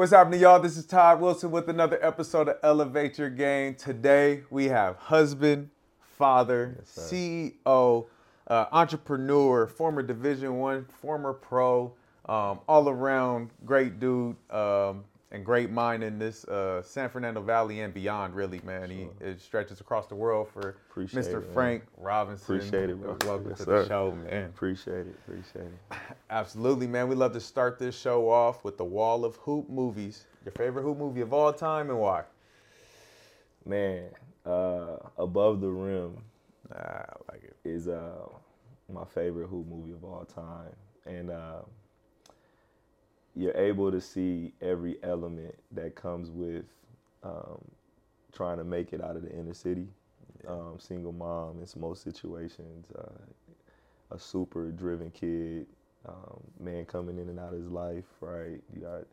What's happening, y'all? This is Todd Wilson with another episode of Elevate Your Game. Today we have husband, father, Yes, CEO, uh, entrepreneur, former Division One, former pro, um, all around great dude um, and great mind in this uh, San Fernando Valley and beyond. Really, man, he it stretches across the world for Appreciate Mr. it. Frank Robinson. Appreciate it, bro. Welcome Yes, to sir. the show, man. Appreciate it. Appreciate it. Absolutely, man. We love to start this show off with the wall of hoop movies. Your favorite hoop movie of all time and why? Man, uh, Above the Rim Nah, I like it. is uh, my favorite hoop movie of all time. And uh, you're able to see every element that comes with um, trying to make it out of the inner city. Um, single mom in most situations, uh, a super driven kid, um, man coming in and out of his life, right? You got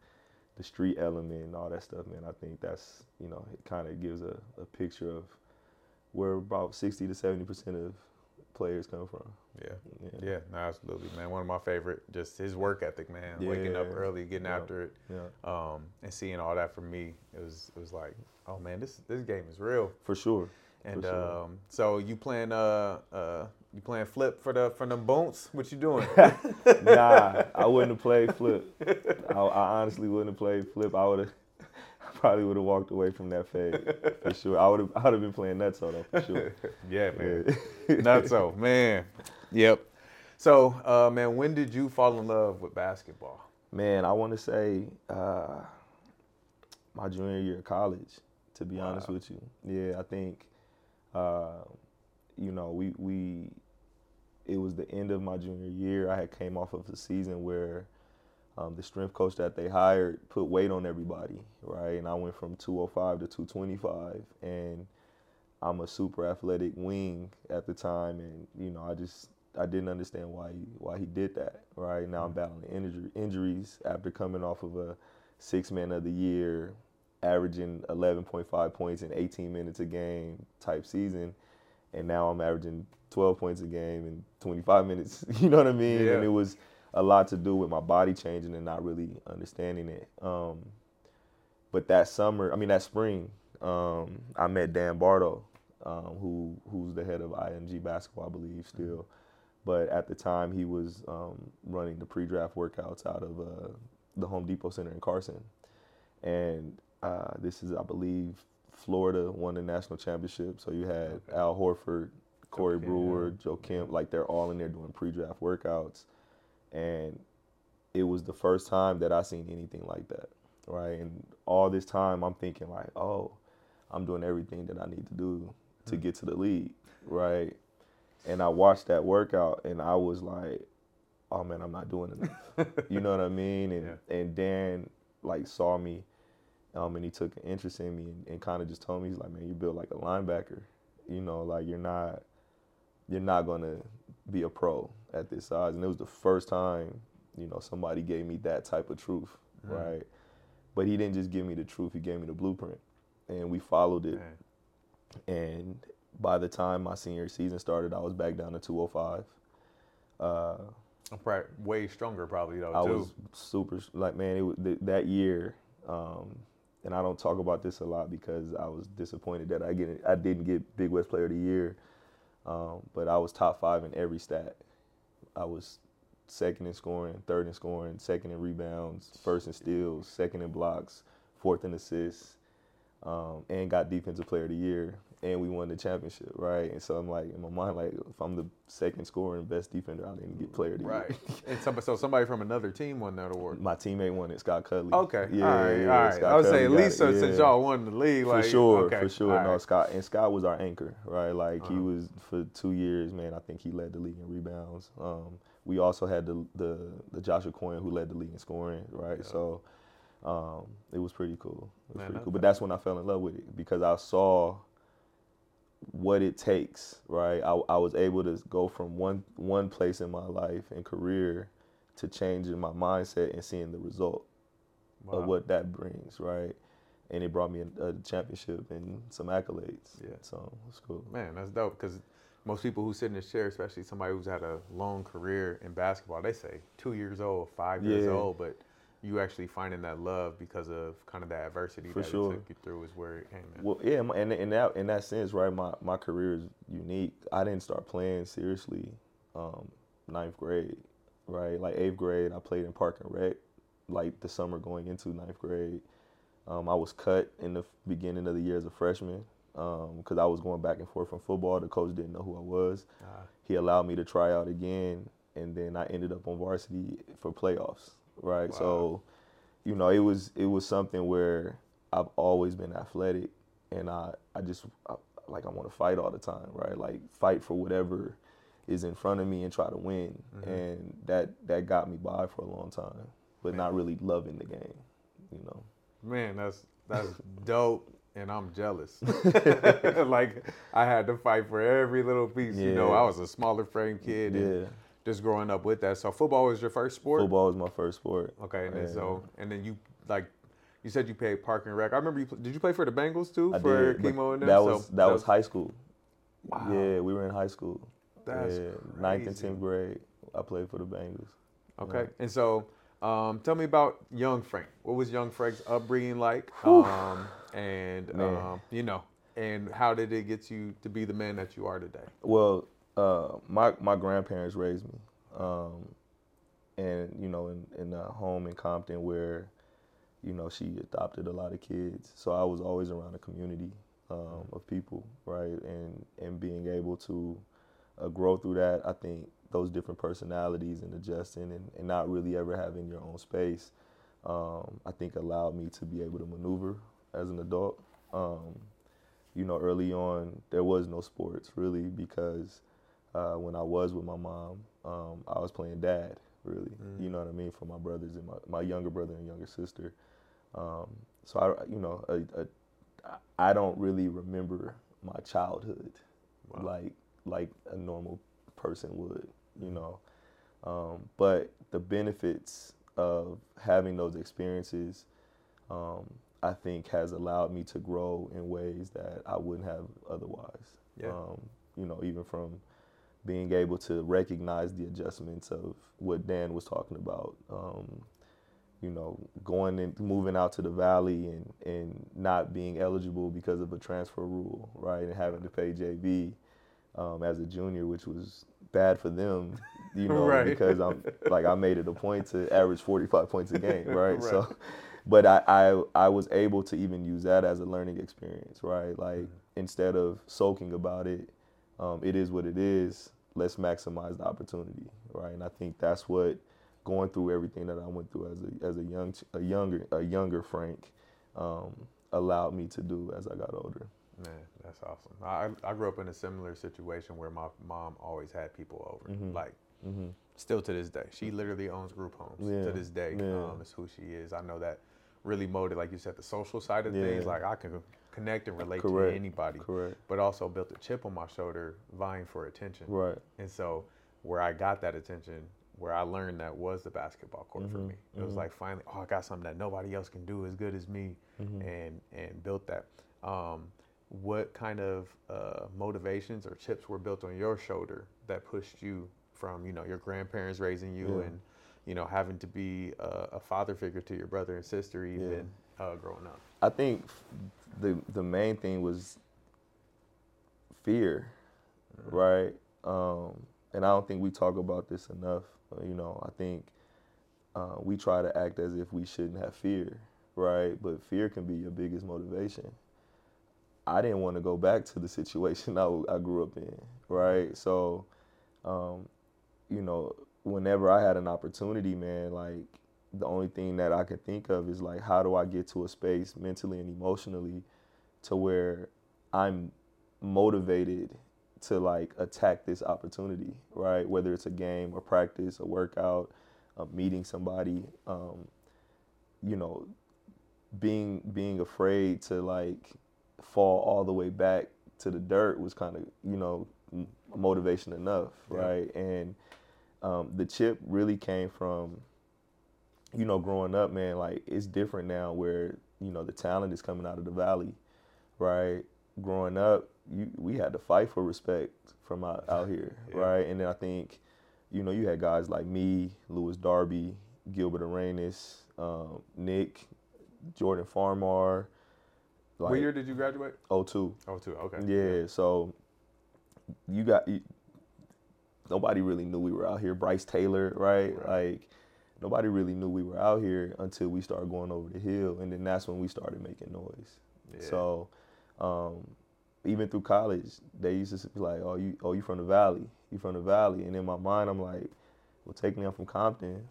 the street element and all that stuff, man. I think that's, you know, it kind of gives a, a picture of where about 60 to 70% of players come from. Yeah. Yeah. Yeah, no, absolutely, man. One of my favorite, just his work ethic, man. Waking up early, getting Yeah. after it, Yeah, um, and seeing all that for me, it was it was like, oh man, this this game is real. for sure. And For sure. um, so you playing uh uh you playing flip for the for them bones? What you doing? nah, I wouldn't have played flip. I, I honestly wouldn't have played flip. I would have, probably would have walked away from that fade for sure. I would have, I would have been playing nutso though for sure. yeah, man. Yeah. Not so, man. Yep. So, uh, man, when did you fall in love with basketball? Man, I want to say uh, my junior year of college. To be honest with you, yeah, I think, uh, you know, we we, it was the end of my junior year. I had came off of a season where um, the strength coach that they hired put weight on everybody, right? And I went from 205 to 225, and I'm a super athletic wing at the time, and you know, I just I didn't understand why he why he did that, right? Now I'm battling injury, injuries after coming off of a six man of the year, averaging 11.5 points in 18 minutes a game type season, and now I'm averaging 12 points a game in 25 minutes. You know what I mean? Yeah. And it was a lot to do with my body changing and not really understanding it. Um, but that summer, I mean that spring, um, I met Dan Barto, um, who who's the head of IMG basketball, I believe, still. But at the time, he was um, running the pre-draft workouts out of uh, the Home Depot Center in Carson, and uh, this is, I believe, Florida won the national championship. So you had Okay. Al Horford, Corey Kemp, Brewer. Joe Kemp, like they're all in there doing pre-draft workouts, and it was the first time that I seen anything like that, right? And all this time, I'm thinking like, oh, I'm doing everything that I need to do to Hmm. get to the league, right? And I watched that workout, and I was like, oh man, I'm not doing enough. you know what I mean? And and Dan like saw me, um, and he took an interest in me, and, and kind of just told me, he's like, man, you built like a linebacker. You know, like you're not, you're not gonna be a pro at this size. And it was the first time, you know, somebody gave me that type of truth, Mhm. right? But he didn't just give me the truth; he gave me the blueprint, and we followed it. And by the time my senior season started, I was back down to 205. Uh, I'm probably way stronger, probably though I too. was super like man. It was th- that year, um, and I don't talk about this a lot because I was disappointed that I get I didn't get Big West Player of the Year, um, but I was top five in every stat. I was second in scoring, third in scoring, second in rebounds, first in steals, second in blocks, fourth in assists, um, and got Defensive Player of the Year. And we won the championship, right? And so I'm like, in my mind, like, if I'm the second scorer and best defender, I didn't get Player of the Year. right. and some, so somebody from another team won that award. My teammate won it, Scott Cutley. Okay. Yeah, all right. yeah, all right. Scott I would say at least so since y'all won the league, For sure, okay, for sure. all No, right. Scott and Scott was our anchor, right? Like he Uh-huh. was for two years, man. I think he led the league in rebounds. Um, we also had the the the Josh Akognon who led the league in scoring, right? Yeah. So um, it was pretty cool. It was Man, pretty cool. But that's when I fell in love with it because I saw what it takes, right? I, I was able to go from one one place in my life and career to changing my mindset and seeing the result Wow. of what that brings, right? And it brought me a, a championship and some accolades. Yeah. So it's cool. Man, that's dope because most people who sit in this chair, especially somebody who's had a long career in basketball, they say two years old, five years Yeah. old, but you actually finding that love because of kind of that adversity For that sure. it took you through is where it came in. Well, yeah, and in that in that sense, right? My my career is unique. I didn't start playing seriously um, ninth grade, right? Like eighth grade, I played in Park and Rec, like the summer going into ninth grade. Um, I was cut in the beginning of the year as a freshman because I was going back and forth from football. The coach didn't know who I was. Ah. He allowed me to try out again, and then I ended up on varsity for playoffs, right? Wow. So, you know, it was it was something where I've always been athletic, and I I just I, like I want to fight all the time, right? Like fight for whatever is in front of me and try to win, Mm-hmm. and that that got me by for a long time, but not really loving the game, you know. Man, that's that's dope, and I'm jealous. like I had to fight for every little piece. You know, I was a smaller frame kid, and Yeah, just growing up with that. So football was your first sport. football was my first sport. Okay, and then And- so and then you like you said you played Park and Rec. I remember you did you play for the Bengals too I for did, chemo and them? that So was that was high school. Wow. Yeah, we were in high school. That's yeah, ninth and tenth grade. I played for the Bengals. Okay, and so um, tell me about young Frank. What was young Frank's upbringing like? Um, and um, you know, and how did it get you to be the man that you are today? Well, uh, my my grandparents raised me, um, and you know, in in a home in Compton where, you know, she adopted a lot of kids. So I was always around a community um, of people, right? And and being able to uh, grow through that, I think those different personalities and adjusting and, and not really ever having your own space, um, I think allowed me to be able to maneuver as an adult. Um, you know, early on, there was no sports really because uh, when I was with my mom, um, I was playing dad, really. You know what I mean, for my brothers and my, my younger brother and younger sister. Um, so, I, you know, I don't really remember my childhood Wow. like like a normal person would, you know. Um, but the benefits of having those experiences, um, I think, has allowed me to grow in ways that I wouldn't have otherwise. Yeah. Um, you know, even from being able to recognize the adjustments of what Dan was talking about. Um, you know, going and moving out to the valley and, and not being eligible because of a transfer rule, right? And having to pay JV um, as a junior, which was bad for them, you know, Right. because I'm like I made it a point to average 45 points a game, right? Right. So, but I, I I was able to even use that as a learning experience, right? Like instead of sulking about it, um, it is what it is. Let's maximize the opportunity, right? And I think that's what going through everything that I went through as a as a young a younger a younger Frank um, allowed me to do as I got older. Man, that's awesome. I I grew up in a similar situation where my mom always had people over, Mhm. like hmm still to this day. She literally owns group homes Yeah, to this day. yeah. Um, is who she is. I know that really molded, like you said, the social side of Yeah. things. Like I can connect and relate Correct. to anybody, Correct. but also built a chip on my shoulder, vying for attention. Right. And so where I got that attention, where I learned that was the basketball court for Mhm, me. It was mhm. like finally, oh, I got something that nobody else can do as good as me, Mhm. and and built that. Um, what kind of uh, motivations or chips were built on your shoulder that pushed you from you know your grandparents raising you Yeah. and you know having to be a, a father figure to your brother and sister even uh, growing up? I think the the main thing was fear, right? Um, and I don't think we talk about this enough. Uh, You know, I think uh, we try to act as if we shouldn't have fear, right? But fear can be your biggest motivation. I didn't want to go back to the situation I grew up in, right? So, um, you know, whenever I had an opportunity, man, like the only thing that I could think of is like, how do I get to a space mentally and emotionally to where I'm motivated to like attack this opportunity, right? Whether it's a game, a practice, a workout, uh, meeting somebody, um, you know, being being afraid to like fall all the way back to the dirt was kind of you know m- motivation enough, Yeah. right? And um, the chip really came from you know growing up, man. Like it's different now where you know the talent is coming out of the valley, right? Growing up, you, we had to fight for respect from out, out here, Yeah. right? And then I think, you know, you had guys like me, Lewis Darby, Gilbert Arenas, um, Nick, Jordan Farmar. what year did you graduate? 02. Oh, two. Okay. Yeah, so you got you, nobody really knew we were out here. Bryce Taylor, right? Right. Like nobody really knew we were out here until we started going over the hill, and then that's when we started making noise. Yeah. So um, even through college, they used to be like, "Oh, you, oh, you from the valley? You from the valley?" And in my mind, I'm like, "Well, take me, I'm from Compton."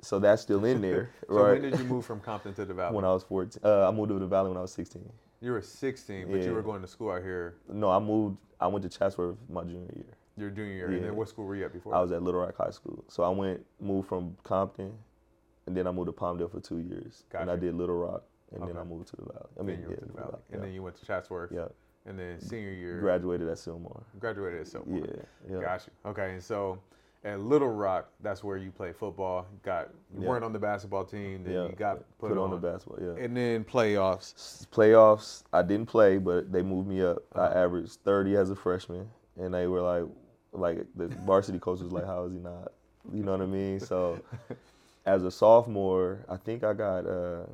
So that's still in there, So right? when did you move from Compton to the Valley? when I was 14, uh, I moved to the valley when I was 16. you were 16, but you were going to school out here No, I moved. I went to Chatsworth my junior year. Your junior year. And then what school were you at before? I was at Littlerock High School. So I went, moved from Compton, and then I moved to Palmdale for two years. And I did Littlerock, and then I moved to the Valley. I Then mean, you yeah, went to the the Valley. And yeah. then you went to Chatsworth. yeah. And then senior year, Graduated at Sylmar. graduated at Sylmar. Yeah, yeah. Got you. Okay, and so at Littlerock, that's where you played football. You got you Yeah. weren't on the basketball team, then yeah. you got put, on, the basketball. Yeah. And then playoffs. Playoffs, I didn't play, but they moved me up. I Uh-huh. averaged 30 as a freshman, and they were like, like the varsity coach was like, "How is he not?" You know what I mean? So, as a sophomore, I think I got uh,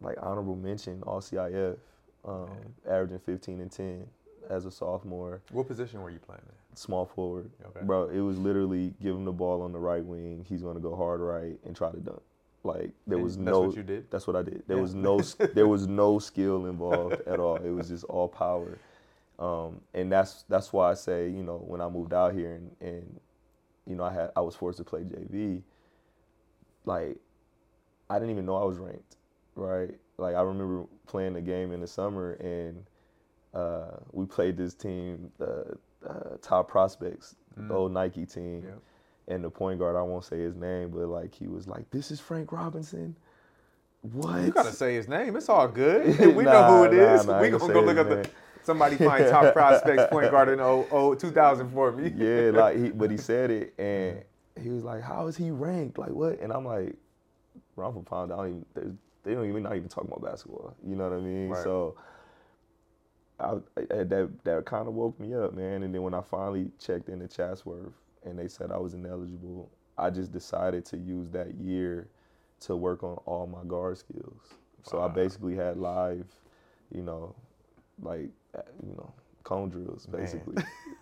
like honorable mention All CIF, um, averaging 15 and 10 as a sophomore, What position were you playing in? small forward. Okay. Bro, it was literally give him the ball on the right wing. He's gonna go hard right and try to dunk. Like there And was that's no. That's what you did? That's what I did. There Yeah. was no. there was no skill involved at all. It was just all power, um, and that's that's why I say you know when I moved out here and, and you know I had I was forced to play JV. Like, I didn't even know I was ranked, right? Like I remember playing the game in the summer and uh, we played this team, the uh, top prospects, the old Nike team, Yep. and the point guard I won't say his name, but like he was like, "This is Frank Robinson." What? You gotta say his name. It's all good. we know who it is. Nah, nah, we gonna go look at the. Somebody find top prospects point guard in oh, oh, 2000 for me. yeah, like he, but he said it, and he was like, "How is he ranked? Like what?" And I'm like, "Bro, I'm from Pound. I don't even. They don't even not even talking about basketball. You know what I mean? Right. So." I, that that kind of woke me up, man. And then when I finally checked into Chatsworth and they said I was ineligible, I just decided to use that year to work on all my guard skills. So I basically had live, you know, like you know, cone drills basically.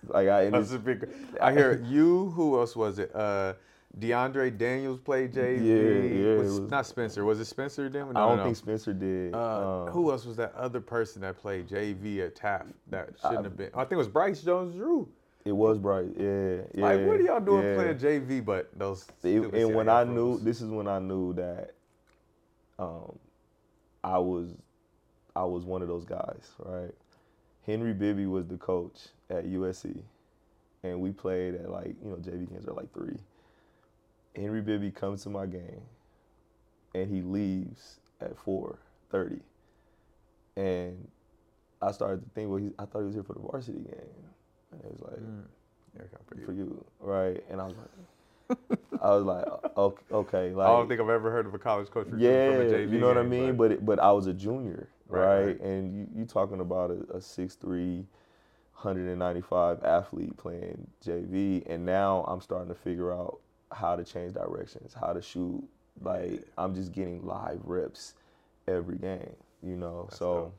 like I a big. I hear you. Who else was it? Uh, DeAndre Daniels played JV. Yeah, yeah, Was, was- not Spencer. Was it Spencer? Then no, I don't no, think Spencer did. Uh, Um, who else was that other person that played JV at Taft that shouldn't I- have been? I think it was Bryce Jones Drew. It was bright. Yeah, yeah. Like, what are y'all doing yeah. playing JV? But those. It- and when I knew, this is when I knew that, um, I was, I was one of those guys, right? Henry Bibby was the coach at USC, and we played at like you know JV games are like three. Henry Bibby comes to my game, and he leaves at four thirty, and I started to think, well, he, I thought he was here for the varsity game, and it was like Mm. Come for you. for you, right? And I was like, I was like, okay, okay, like, I don't think I've ever heard of a college coach yeah, from a JV you know what I mean. But it, but I was a junior, Right, right? And you you talking about a, a 6'3", 195 athlete playing JV, and now I'm starting to figure out how to change directions, how to shoot. Like I'm just getting live reps every game, you know. That's so dope.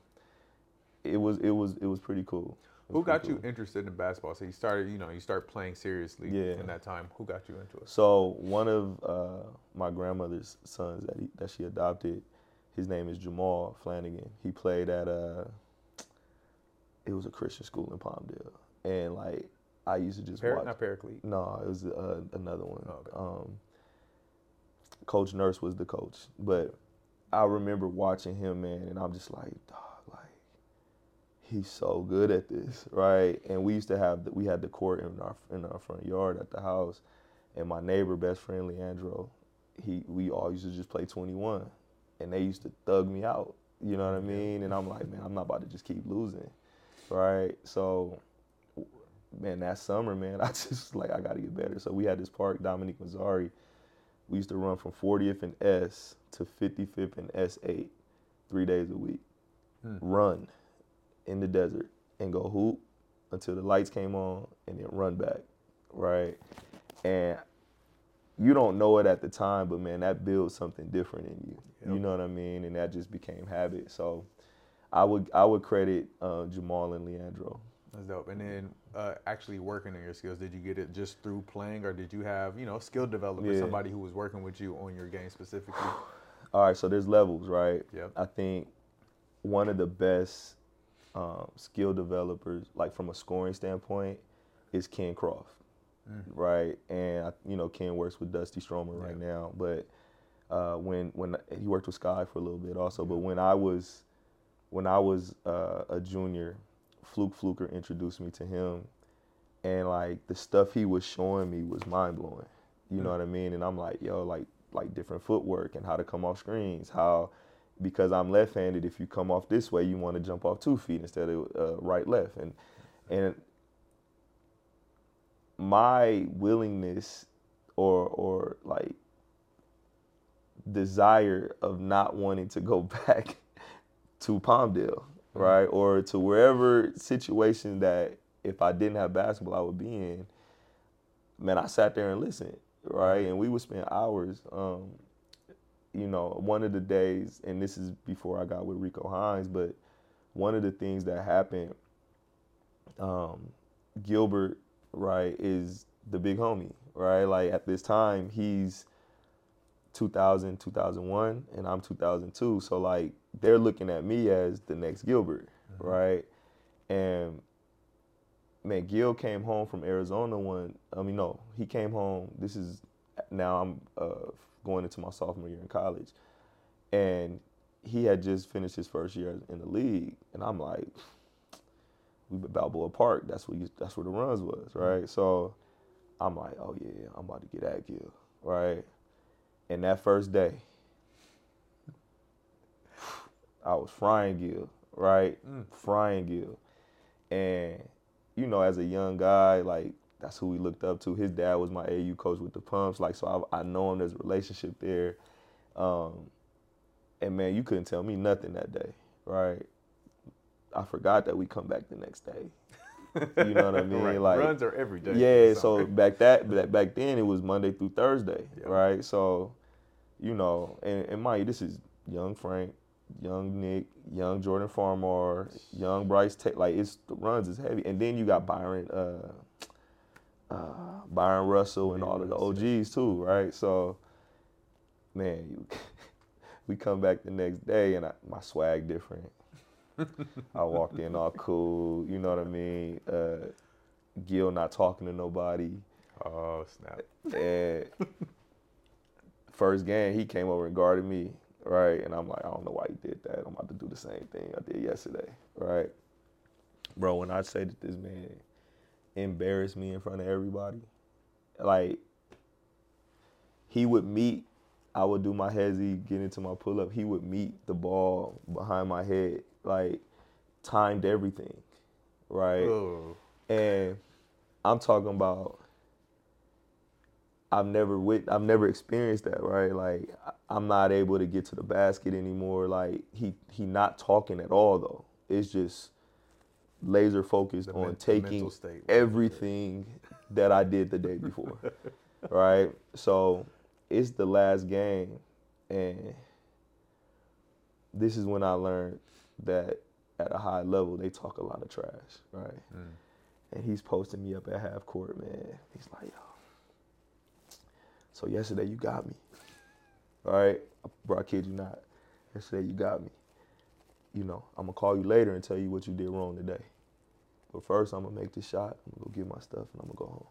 it was it was it was pretty cool. Was Who pretty got you interested in basketball? So you started, you know, you start playing seriously Yeah. in that time. Who got you into it? So one of uh, my grandmother's sons that he, that she adopted, his name is Jamal Flanagan. He played at a, it was a Christian school in Palmdale, and like I used to just Par- watch. not Paraclete. No, it was uh, another one. Oh, okay. Um, coach Nurse was the coach, but I remember watching him, man, and I'm just like, dog, like he's so good at this, right? And we used to have the, we had the court in our in our front yard at the house, and my neighbor, best friend Leandro, he we all used to just play 21, and they used to thug me out. You know what I mean? And I'm like, man, I'm not about to just keep losing, right? So man, that summer, man, I just like I got to get better. So we had this park, Domenic Massari. We used to run from 40th and S to 55th and S8, three days a week. Hmm. Run in the desert and go hoop until the lights came on, and then run back, right? And you don't know it at the time, but man, that builds something different in you. Yep. You know what I mean? And that just became habit. So I would I would credit uh, Jamal and Leandro. That's dope. And then uh, actually working on your skills, did you get it just through playing, or did you have you know skill developer, Yeah. somebody who was working with you on your game specifically? All right, so there's levels, right? Yep. I think one of the best um, skill developers, like from a scoring standpoint, is Ken Croft, right? And I, you know, Ken works with Dusty Stromer right Yeah. now, but uh, when when he worked with Sky for a little bit also, but when I was when I was uh, a junior, Fluke Fluker introduced me to him, and like the stuff he was showing me was mind blowing. You know what I mean? And I'm like, yo, like like different footwork and how to come off screens, how because I'm left-handed, if you come off this way, you want to jump off two feet instead of uh, right left, and and my willingness or or like desire of not wanting to go back to Palmdale, right? Or to wherever situation that if I didn't have basketball I would be in, man, I sat there and listened, right? And we would spend hours. Um, you know, one of the days, and this is before I got with Rico Hines, but one of the things that happened, um, Gilbert, right, is the big homie, right? Like at this time, he's 2000, 2001, and I'm 2002. So like they're looking at me as the next Gilbert, right? And man, Gil came home from Arizona one. I mean, no, he came home. This is now I'm uh, going into my sophomore year in college, and he had just finished his first year in the league, and I'm like, we at Balboa Park. That's where you, that's where the runs was, right? So I'm like, oh yeah, I'm about to get at Gil, right? And that first day, I was frying Gil, right? Frying Gil. And, you know, as a young guy, like, that's who we looked up to. His dad was my AU coach with the pumps. Like, so I, I know him. There's a relationship there. Um, and, man, you couldn't tell me nothing that day, right? I forgot that we come back the next day. You know what I mean? right. Like, runs are every day. yeah, so back that back- then it was Monday through Thursday, Yeah. right? So, you know, and, and mind you, this is young Frank, young Nick, young Jordan Farmar, young Bryce. Ta- like it's the runs is heavy, and then you got Bryon, uh, uh, Bryon Russell, and all of the OGs too, right? So, man, you, we come back the next day, and I, my swag different. I walked in all cool, you know what I mean? Uh, Gil not talking to nobody. oh snap! And first game, he came over and guarded me, right? And I'm like, I don't know why he did that. I'm about to do the same thing I did yesterday, right? Bro, when I say that this man embarrassed me in front of everybody, like he would meet, I would do my hezzy, get into my pull up. He would meet the ball behind my head, like timed everything, right? Oh, And I'm talking about I've never wit I've never experienced that, right? Like I'm not able to get to the basket anymore. Like he he not talking at all though. It's just laser focused The on men- taking everything that I did the day before. right? So it's the last game and this is when I learned that at a high level they talk a lot of trash, right? Mm. And he's posting me up at half court, man. He's like, yo. So yesterday you got me. All right? Bro, I kid you not. Yesterday you got me. You know, I'm gonna call you later and tell you what you did wrong today. But first I'm gonna make this shot, I'm gonna go get my stuff and I'm gonna go home.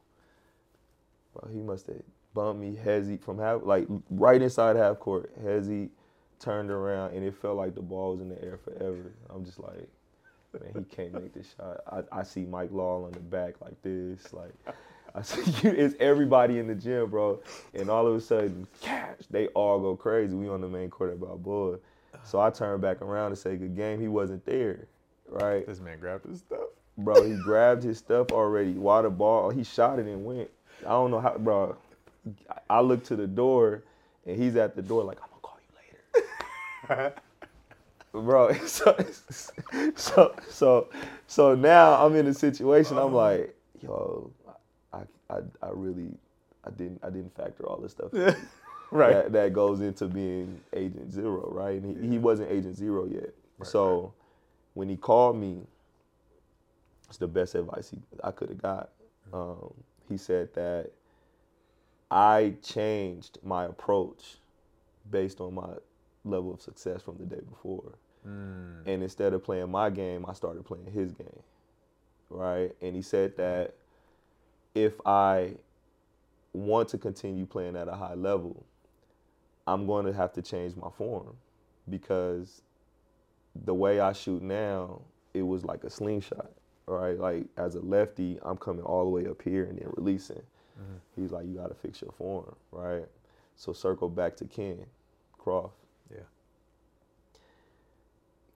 Bro, he must have bumped me hezzy from half like right inside half court. Hezzy turned around and it felt like the ball was in the air forever. I'm just like, man, he can't make this shot. I, I see Mike Law on the back like this, like I see you, it's everybody in the gym, bro. And all of a sudden, cash, they all go crazy. We on the main court at Balboa. So I turned back around to say good game. He wasn't there, right? this man grabbed his stuff. Bro, he grabbed his stuff already. While the ball, he shot it and went. I don't know how, bro. I look to the door, and he's at the door like, I'm gonna call you later. Bro, so, so so so now I'm in a situation. I'm like, yo, I I, I really I didn't I didn't factor all this stuff right. that, that goes into being agent zero, right? And he, he wasn't agent zero yet. Right, so when he called me, it's the best advice he, I could have got. Um, he said that I changed my approach based on my level of success from the day before. Mm. And instead of playing my game, I started playing his game. Right? And he said that if I want to continue playing at a high level, I'm going to have to change my form because the way I shoot now, it was like a slingshot, right? Like as a lefty, I'm coming all the way up here and then releasing. Mhm. He's like, you got to fix your form, right? So circle back to Ken Croft.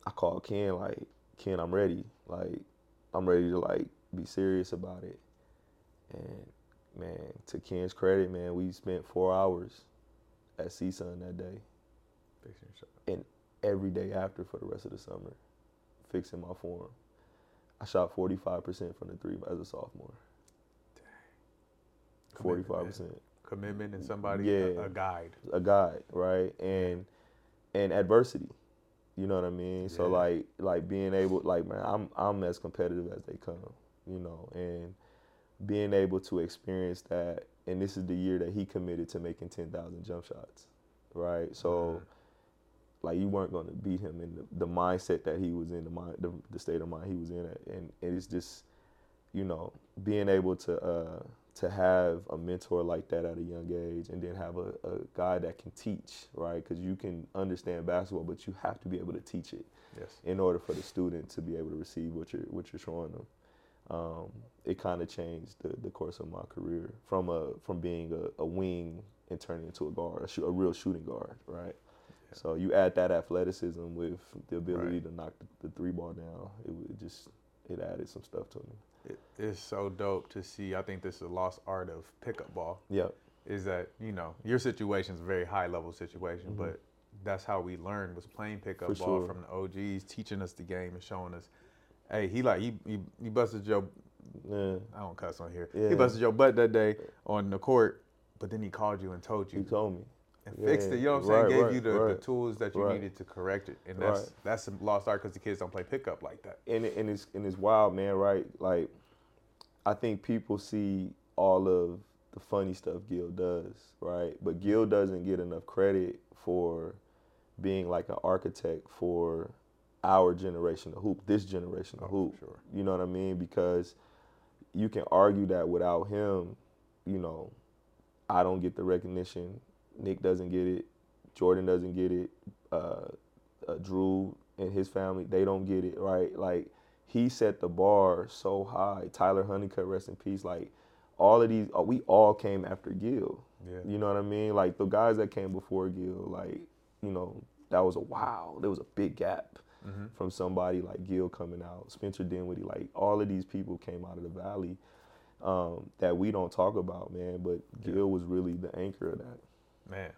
I called Ken like, Ken, I'm ready. Like, I'm ready to like be serious about it. And man, to Ken's credit, man, we spent four hours at CSUN that day, Fixing yourself. and every day after for the rest of the summer, fixing my form. I shot 45% from the three as a sophomore. Man. 45%. Commitment and somebody, Yeah. a, a guide. a guide, right? And and adversity. You know what I mean? So like like being able like man, I'm I'm as competitive as they come, you know, and being able to experience that and this is the year that he committed to making 10,000 jump shots, right? So Mhm. like you weren't going to beat him in the, the mindset that he was in, the mind, the, the state of mind he was in, and, and it's just, you know, being able to uh, to have a mentor like that at a young age, and then have a, a guy that can teach, right? Because you can understand basketball, but you have to be able to teach it Yes. in order for the student to be able to receive what you're what you're showing them. Um, it kind of changed the, the course of my career from a from being a, a wing and turning into a guard, a, shoo- a real shooting guard, right? Yeah. So you add that athleticism with the ability Right. to knock the, the three ball down. It would just it added some stuff to me. It, it's so dope to see. I think this is a lost art of pickup ball. Yep. Is that you know your situation is a very high level situation, Mhm. but that's how we learned was playing pickup For ball sure. from the OGs, teaching us the game and showing us, hey, he like he he, he busted your Yeah. I don't cuss on here. Yeah. He busted your butt that day on the court, but then he called you and told you. He told me. And fixed it. You know what I'm saying? right, Gave right, you the, the tools that you right. needed to correct it, and that's Right. that's a lost art because the kids don't play pickup like that. and it, and it's and it's wild, man. Right? Like, I think people see all of the funny stuff Gil does, right? But Gil doesn't get enough credit for being like an architect for our generation of hoop, this generation of Oh, hoop. sure. You know what I mean? Because you can argue that without him, you know, I don't get the recognition. Nick doesn't get it. Jordan doesn't get it. Uh, uh, Jrue and his family, they don't get it, right? Like, he set the bar so high. Tyler Honeycutt, rest in peace. Like, all of these, uh, we all came after Gil. Yeah. You know what I mean? Like, the guys that came before Gil, like, you know, that was a wow. There was a big gap hmm from somebody like Gil coming out, Spencer Dinwiddie, like all of these people came out of the valley um, that we don't talk about, man. But Yeah. Gil was really the anchor of that. Man,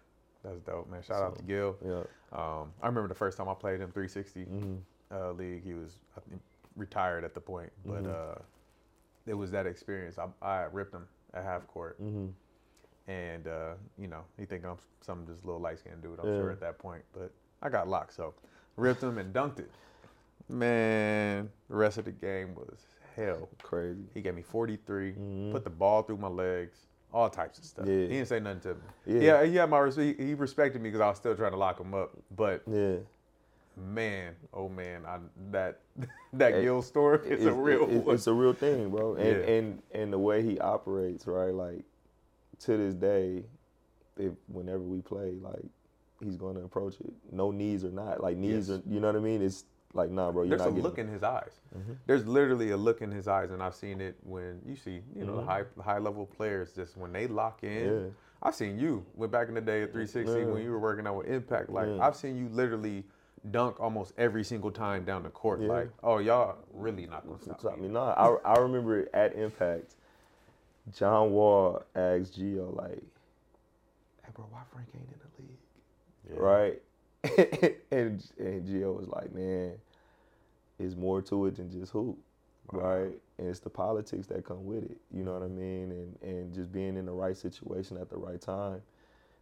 that's dope, man. Shout out to Gil. Yeah. Um, I remember the first time I played him 360 hmm uh, league. He was I think, retired at the point, but Mhm. uh, it was that experience. I, I ripped him at half court, hmm and uh, you know he think I'm some just little light skinned dude. I'm Yeah. sure at that point, but I got locked, so ripped him and dunked it. Man, the rest of the game was hell. Crazy. He gave me 43, Mhm. put the ball through my legs, all types of stuff. Yeah. He didn't say nothing to me. Yeah. Yeah, he had my he, he respected me because I was still trying to lock him up. But Yeah. man, oh man, I, that that It- Gil story is a real it-. It's a real thing, bro. And Yeah. and and the way he operates, right? Like to this day, if whenever we play, like he's going to approach it. No knees or not. Like knees Yes. are, you know what I mean? It's like, nah, bro. You're There's a not getting look in his eyes. Mhm. There's literally a look in his eyes, and I've seen it when you see, you know, the Mhm. high high level players just when they lock in. Yeah. I've seen you went back in the day at 360 Yeah. when you were working out with Impact. Like Yeah. I've seen you literally dunk almost every single time down the court. Like, oh y'all really not gonna stop, Stop me. No, I, I remember at Impact, John Wall asked Gio like, "Hey, bro, why Frank ain't in the league?" Right? and and Gio was like, "Man, it's more to it than just hoop." right? And it's the politics that come with it. You know what I mean? And and just being in the right situation at the right time.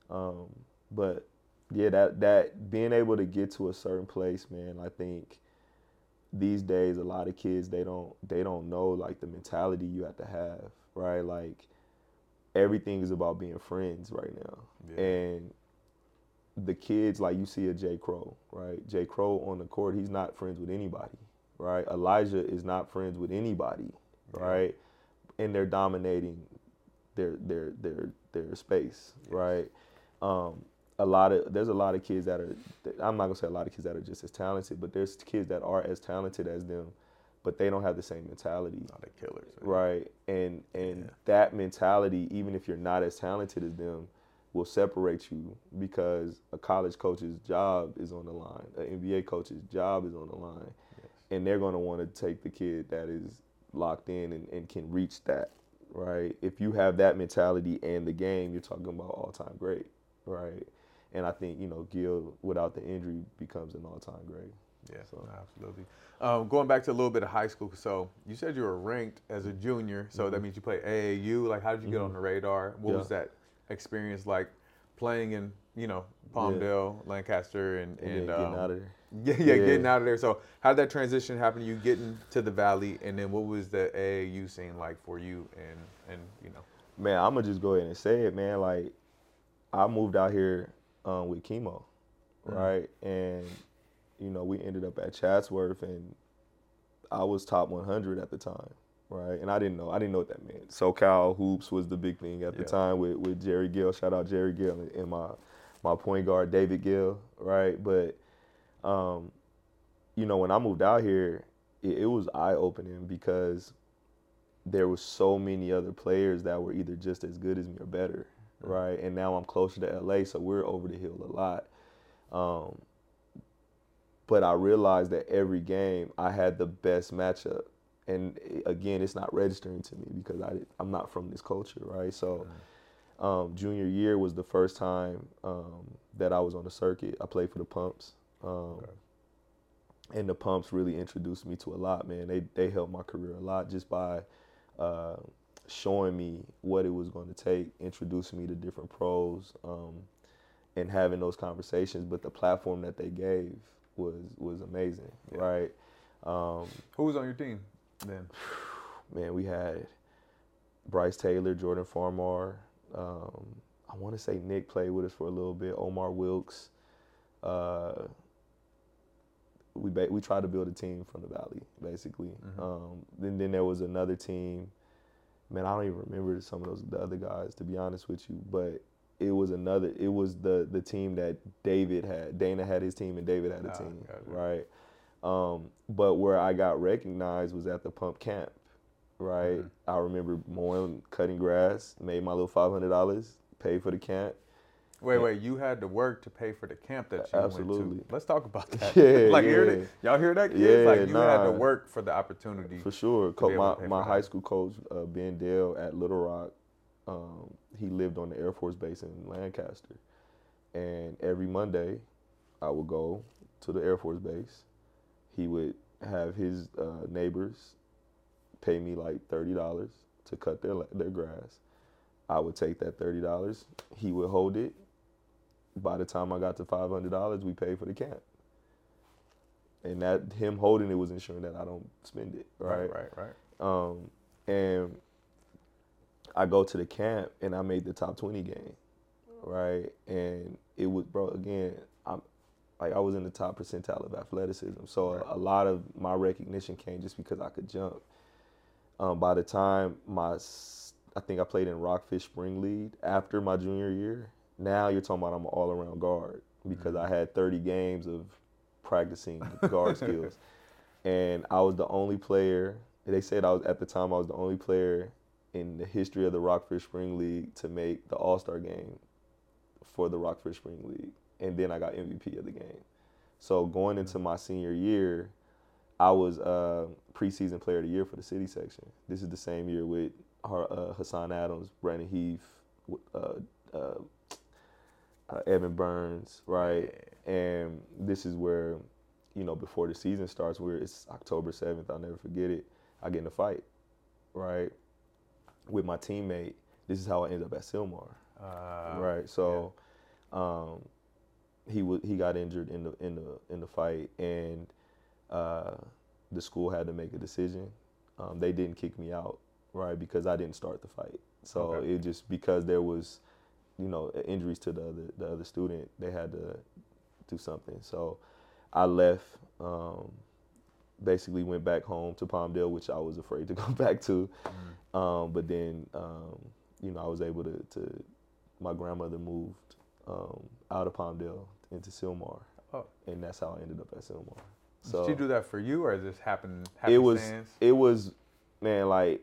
Um, but yeah, that that being able to get to a certain place, man, I think these days a lot of kids they don't they don't know like the mentality you have to have, right? Like everything is about being friends right now. Yeah. And the kids like you see a J. Crow, right? J. Crow on the court, he's not friends with anybody, right? Elijah is not friends with anybody, Yeah. right? And they're dominating their their their their space, right? Um, a lot of there's a lot of kids that are I'm not gonna say a lot of kids that are just as talented, but there's kids that are as talented as them, but they don't have the same mentality, Not the killers. right? And and Yeah. that mentality, even if you're not as talented as them, will separate you because a college coach's job is on the line, an NBA coach's job is on the line, Yes. and they're gonna want to take the kid that is locked in and, and can reach that, right? If you have that mentality and the game, you're talking about all time great, right? And I think you know Gil, without the injury, becomes an all time great. Yeah, So- absolutely. Um, going back to a little bit of high school, so you said you were ranked as a junior, so that Mhm. means you play AAU. Like, how did you get on Mhm. the radar? What Yeah. was that experience like playing in, you know, Palmdale, Lancaster, and, And, and, then getting um, out of there. yeah, yeah, Yeah. getting out of there. So, how did that transition happen? You getting to the Valley, and then what was the AAU scene like for you? And and you know, Man, I'm gonna just go ahead and say it, man. Like, I moved out here um, with chemo, Mhm. right? And you know, we ended up at Chatsworth, and I was top 100 at the time, right? And I didn't know, I didn't know what that meant. SoCal hoops was the big thing at the Yeah. time with with Jerry Gill. Shout out Jerry Gill and, and my my point guard David Gill, right? But um, you know, when I moved out here, it, it was eye opening because there was so many other players that were either just as good as me or better, Mhm. right? And now I'm closer to LA, so we're over the hill a lot. Um, but I realized that every game I had the best matchup, and eh, again, it's not registering to me because I I'm not from this culture, right? So. Um, junior year was the first time um, that I was on the circuit. I played for the Pumps, um, Okay. and the Pumps really introduced me to a lot. Man, they they helped my career a lot just by uh, showing me what it was going to take, introducing me to different pros, um, and having those conversations. But the platform that they gave was was amazing, Yeah. right? Um, who was on your team then? man, we had Bryce Taylor, Jordan Farmar. Um, I want to say Nick played with us for a little bit. Omar Wilkes. Uh, we ba- we tried to build a team from the valley, basically. Mhm. Um, then then there was another team. Man, I don't even remember some of those the other guys to be honest with you, but it was another. It was the the team that David had. Dana had his team, and David had a Ah, team, right? Um, but where I got recognized was at the pump camp, right? Mhm. I remember mowing, cutting grass, made my little five hundred dollars, paid for the camp. Wait, Yeah. wait, you had to work to pay for the camp that you went Absolutely. to. Let's talk about that. Yeah, like, hear yeah. that? y'all hear that, kids? Yeah, like, you had to work for the opportunity. For sure. be Co- able my my high that. school coach, uh, Ben Dale at Littlerock, um, he lived on the Air Force Base in Lancaster. And every Monday, I would go to the Air Force Base. He would have his uh, neighbors pay me like $30 to cut their, their grass. I would take that $30. He would hold it. By the time I got to $500, we paid for the camp. And that him holding it was ensuring that I don't spend it, right? right, right. Um, and I go to the camp and I made the top twenty game, right? And it was, bro. Again, like I was in the top percentile of athleticism, so Right. a, a lot of my recognition came just because I could jump. Um, by the time my, I think I played in Rockfish Spring League after my junior year. Now you're talking about I'm an all around guard because I had 30 games of practicing guard skills and I was the only player. They said I was at the time I was the only player in the history of the Rockfish Spring League to make the All Star game for the Rockfish Spring League, and then I got MVP of the game. So going into my senior year, I was uh, preseason player of the year for the city section. This is the same year with uh, Hassan Adams, Brandon Heath, uh, uh, uh, Evan Burns, right? And this is where, you know, before the season starts, where it's October 7th, I'll never forget it. I get in a fight, right, with my teammate. This is how I ended up at Sylmar, Uh, right? So, um, he was he got injured in the in the in the fight, and uh, the school had to make a decision. Um, they didn't kick me out, right, because I didn't start the fight. So Okay. it just because there was, you know, injuries to the other the other student, they had to do something. So I left. Um, basically went back home to Palmdale, which I was afraid to go back to. Mm. Um, but then, um, you know, I was able to, to my grandmother moved um, out of Palmdale into Sylmar. Oh. and that's how I ended up at Sylmar. Did So she do that for you, or this happened? it was, happenstance? it was, man, like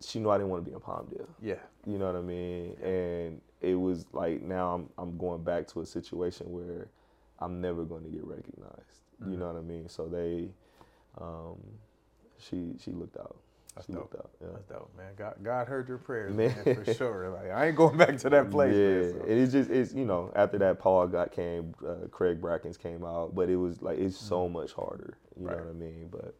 she knew I didn't want to be in Palmdale. Yeah. You know what I mean? And it was like now I'm I'm going back to a situation where I'm never going to get recognized. You Mhm. know what I mean? So they, um, she she looked out. That's she dope. out. Yeah. That's dope, man. God, God heard your prayers, Man. man, for sure. Like I ain't going back to that place. yeah, man, so. it's just it's you know after that Paul got came, uh, Craig Brackins came out, but it was like it's so much harder. You Mm-hmm. Right. know what I mean? But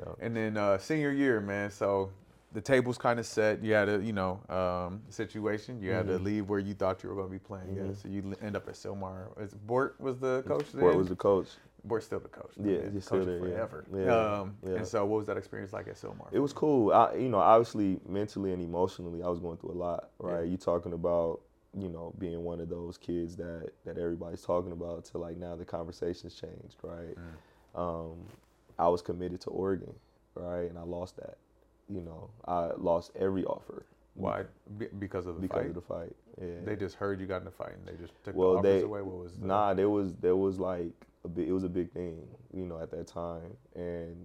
yeah. And then uh, senior year, man. So the table's kind of set. You had a, you know, um, situation. You had to Mhm. leave where you thought you were going to be playing. Yeah. Mhm. So you end up at Sylmar. Is Bort was the coach then? Bort was the coach. Bort's still the coach. Yeah, he's still there, yeah. forever. Yeah, Um, yeah. And so, what was that experience like at Sylmar? It was cool. I, you know, obviously mentally and emotionally, I was going through a lot. Right? Yeah. You talking about, you know, being one of those kids that that everybody's talking about to like now the conversation's changed, right? Mm. Um, I was committed to Oregon, right, and I lost that. You know, I lost every offer Why? Because of the because fight. of the fight. Yeah. They just heard you got in a fight and they just took Well, the offers they- away. What was the, Nah, there was there was like a big, it was a big thing, you know, at that time, and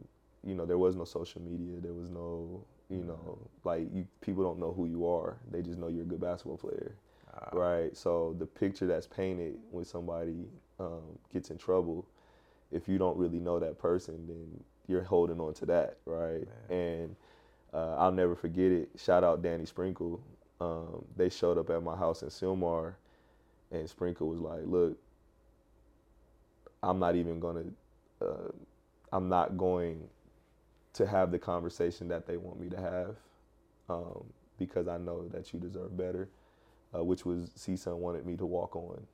you know there was no social media, there was no, you know, like you people don't know who you are, they just know you're a good basketball player, uh, right? So the picture that's painted when somebody um, gets in trouble, if you don't really know that person, then you're holding on to that, right? And uh, I'll never forget it. Shout out Danny Sprinkle. Um, they showed up at my house in Sylmar, and Sprinkle was like, "Look, I'm not even gonna, uh, I'm not going to have the conversation that they want me to have, um, because I know that you deserve better." Uh, which was CSUN wanted me to walk on.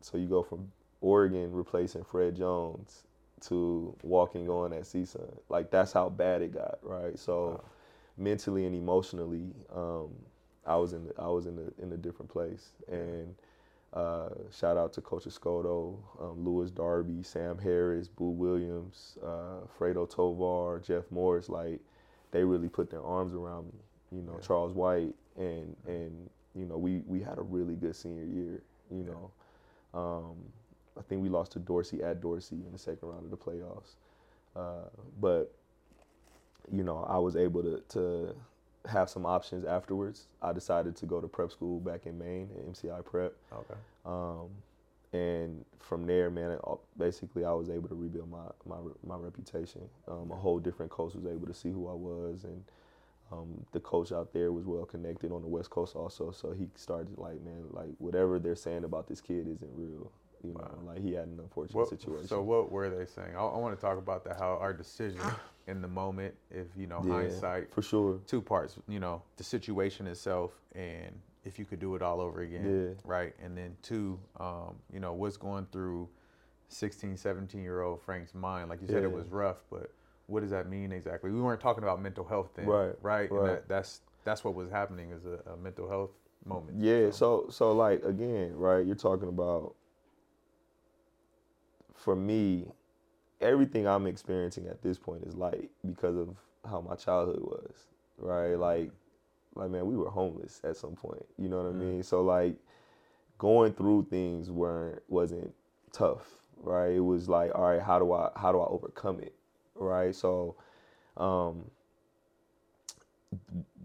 So you go from Oregon replacing Fred Jones to walking on at CSUN. Like that's how bad it got, right? So Wow. mentally and emotionally, um, I was in the, I was in a in a different place. And uh, shout out to Coach Escoto, um, Lewis Darby, Sam Harris, Boo Williams, uh, Fredo Tovar, Jeff Morris. Like they really put their arms around me. You know, Yeah. Charles White, and and you know we we had a really good senior year. You Yeah. know. Um, I think we lost to Dorsey at Dorsey in the second round of the playoffs. Uh, but you know, I was able to to have some options afterwards. I decided to go to prep school back in Maine at MCI Prep, Okay. um, and from there, man, it, basically I was able to rebuild my my my reputation. Um, a whole different coach was able to see who I was, and um, the coach out there was well connected on the West Coast also. So he started like, man, like whatever they're saying about this kid isn't real. You know, Wow. like he had an unfortunate What, situation. so what were they saying? I, I want to talk about that. How our decision in the moment, if you know Yeah, hindsight, for sure. two parts. You know the situation itself, and if you could do it all over again, Yeah. right? And then two, um, you know what's going through 16, 17 year old Frank's mind. Like you said, it was rough, but what does that mean exactly? We weren't talking about mental health then, Right, Right. And right. that, that's that's what was happening is a, a mental health moment. Yeah, so so like again, right? You're talking about for me, everything I'm experiencing at this point is light because of how my childhood was, right? Like like man, we were homeless at some point. You know what I Mhm. mean? So like going through things weren't wasn't tough, right? It was like, all right, how do I how do I overcome it? Right? So um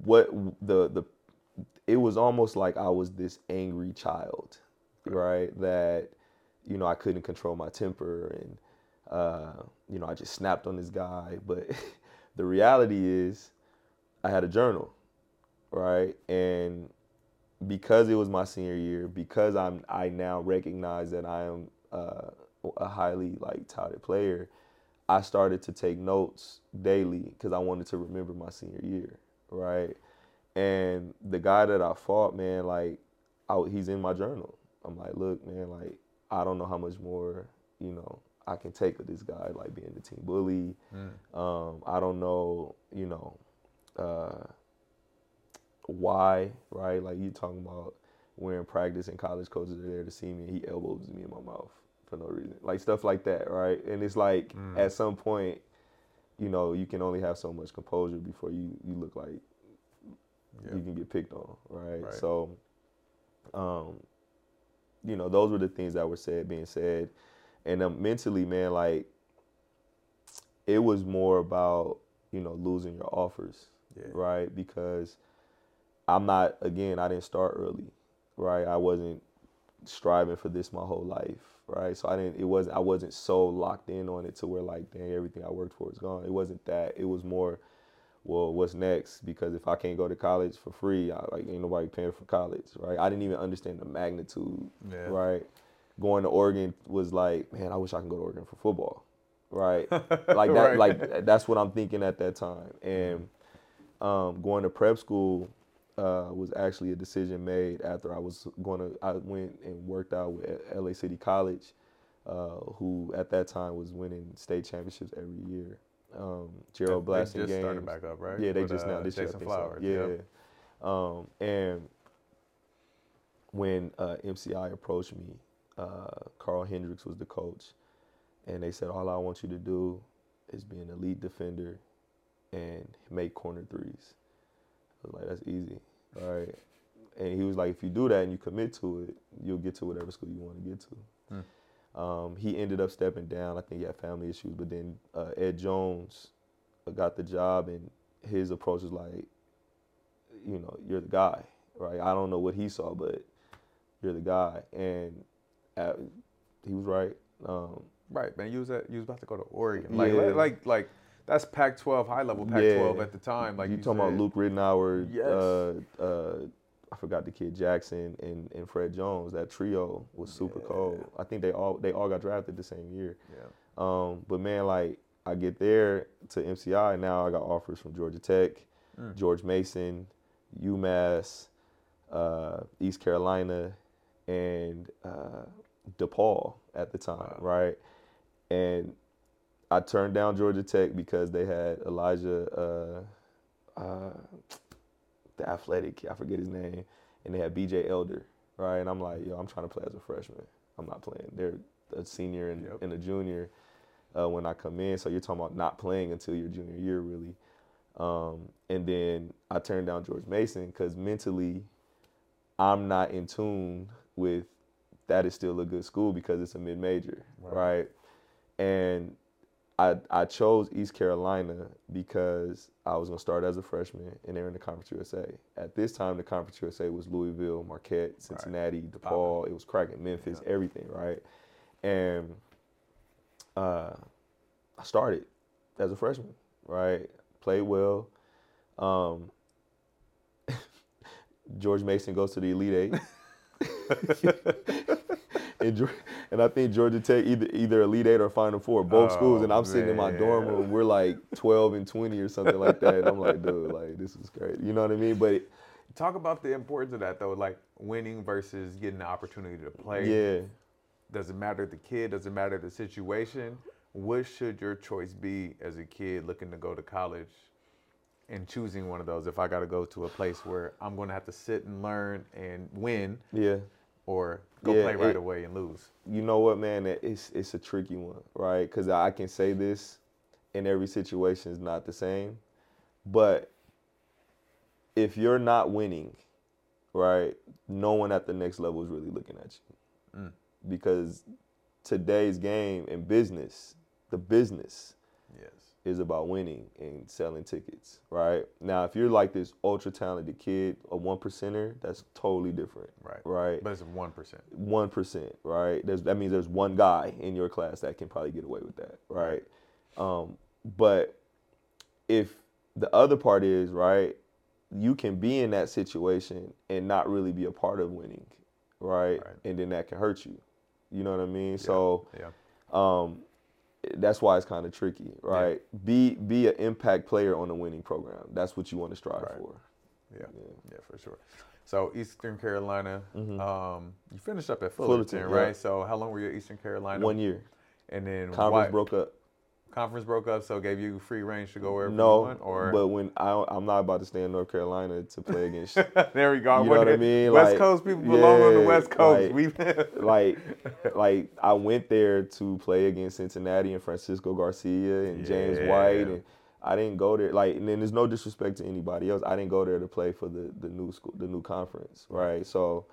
what the the it was almost like I was this angry child, right? That you know I couldn't control my temper and uh, you know I just snapped on this guy. But the reality is, I had a journal, right? And because it was my senior year, because I'm I now recognize that I am uh, a highly like touted player, I started to take notes daily because I wanted to remember my senior year, right? And the guy that I fought, man, like, I, he's in my journal. I'm like, look, man, like, I don't know how much more, you know, I can take of this guy, like being the team bully. Mm. Um, I don't know, you know, uh, why, right? Like you talking about wearing practice and college coaches are there to see me and he elbows me in my mouth for no reason. Like stuff like that, right? And it's like mm. at some point, you know, you can only have so much composure before you, you look like yep. you can get picked on, right? right. So um, you know, those were the things that were said being said. And um, mentally, man, like it was more about, you know, losing your offers. Yeah. Right? Because I'm not again, I didn't start early right? I wasn't striving for this my whole life, right? So I didn't. It wasn't. I wasn't so locked in on it to where like, dang, everything I worked for is gone. It wasn't that. It was more, well, what's next? Because if I can't go to college for free, I, like ain't nobody paying for college, right? I didn't even understand the magnitude, yeah. right? Going to Oregon was like, man, I wish I could go to Oregon for football, right? like that, right. like that's what I'm thinking at that time. And um, going to prep school uh, was actually a decision made after I was going to. I went and worked out with LA City College, uh, who at that time was winning state championships every year. Um, Gerald Blasting just games. started back up, right? Yeah, they With, just now uh, this Jason year. Flowers. So. Yeah. Yep. Um, and when uh, MCI approached me, uh, Carl Hendricks was the coach, and they said, "All I want you to do is be an elite defender and make corner threes. I was like, "That's easy." right? And he was like, if you do that and you commit to it, you'll get to whatever school you want to get to. Hmm. Um, he ended up stepping down. I think he had family issues, but then uh, Ed Jones got the job, and his approach was like, you know, you're the guy, right? I don't know what he saw, but you're the guy, and at, he was right. Um, right, man. You was at, you was about to go to Oregon, like, yeah. like, like, like that's Pac-12, high level Pac-12 yeah. at the time. Like you, you talking said. about Luke Ridnour, yes. Uh, uh, I forgot the kid Jackson and, and Fred Jones. That trio was super yeah. cold. I think they all they all got drafted the same year. Yeah. Um, but man, like I get there to MCI now. I got offers from Georgia Tech, mm. George Mason, UMass, uh, East Carolina, and uh, DePaul at the time, wow. right? And I turned down Georgia Tech because they had Elijah, uh, uh, the athletic, I forget his name, and they had BJ Elder, right? And I'm like, yo, I'm trying to play as a freshman. I'm not playing. They're a senior and, yep. and a junior uh, when I come in. So you're talking about not playing until your junior year, really. Um, and then I turned down George Mason because mentally, I'm not in tune with that is still a good school because it's a mid major, right. right? And I, I chose East Carolina because I was going to start as a freshman and they're in the Conference USA. At this time, the Conference USA was Louisville, Marquette, Cincinnati, right. DePaul. It was cracking Memphis, yeah. everything, right? And uh, I started as a freshman, right? Played well. Um, George Mason goes to the Elite Eight. and, and I think Georgia Tech either either Elite Eight or Final Four, both oh, schools. And I'm man. sitting in my dorm room. We're like 12 and 20 or something like that. And I'm like, dude, like this is great. You know what I mean? But it, talk about the importance of that though, like winning versus getting the opportunity to play. Yeah. Doesn't matter the kid. Doesn't matter the situation. What should your choice be as a kid looking to go to college? and choosing one of those if I got to go to a place where I'm going to have to sit and learn and win. Yeah or go yeah, play right it, away and lose? You know what, man? It's it's a tricky one, right? Because I can say this, in every situation is not the same, but if you're not winning, right, no one at the next level is really looking at you, mm. because today's game and business, the business, yes, is about winning and selling tickets, right? Now, if you're like this ultra talented kid, a one percenter, that's totally different, right? Right. But it's one percent. One percent, right? There's, that means there's one guy in your class that can probably get away with that, right? Um, but if the other part is right, you can be in that situation and not really be a part of winning, right? right. And then that can hurt you. You know what I mean? Yeah. So, yeah. Um, that's why it's kind of tricky, right? Be be an impact player on a winning program. That's what you want to strive Right. for. Yeah, yeah, for sure. So Eastern Carolina, um, you finished up at Mm-hmm. Fullerton, Fullerton, yeah. right? So how long were you at Eastern Carolina? One year, And then conference why- broke up. Conference broke up, so gave you free range to go wherever you No, want, or but when I I'm not about to stay in North Carolina to play against there we go. You know what I mean? West Like, Coast people belong on the West Coast. like- we like like I went there to play against Cincinnati and Francisco Garcia and James White and I didn't go there like and then there's no disrespect to anybody else. I didn't go there to play for the the new school the new conference, right? So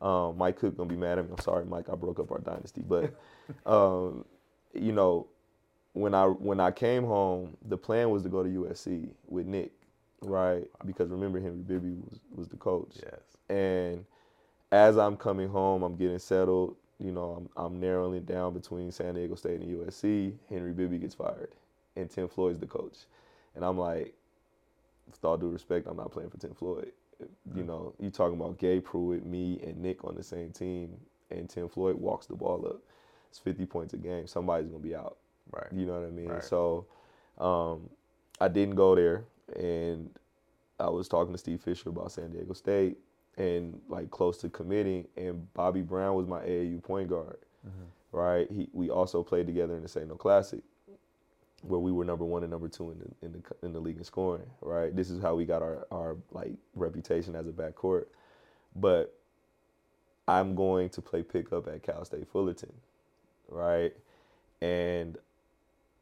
um, Mike Cook gonna be mad at me. I'm sorry, Mike. I broke up our dynasty, but um, you know when I when I came home, the plan was to go to USC with Nick, right? Because remember Henry Bibby was was the coach yes, and as I'm coming home, I'm getting settled. You know, I'm, I'm narrowing it down between San Diego State and USC. Henry Bibby gets fired, and Tim Floyd's the coach. And I'm like, with all due respect, I'm not playing for Tim Floyd. You know, you talking about Gabe Pruitt, me, and Nick on the same team, and Tim Floyd walks the ball up. It's 50 points a game. Somebody's gonna be out. Right. You know what I mean? Right. So um, I didn't go there, and I was talking to Steve Fisher about San Diego State, and like close to committing. And Bobby Brown was my AAU point guard, Mm-hmm. right? He we also played together in the St. No Classic, where we were number one and number two in the in the in the league in scoring, right? This is how we got our our like reputation as a backcourt, but. I'm going to play pickup at Cal State Fullerton, right? And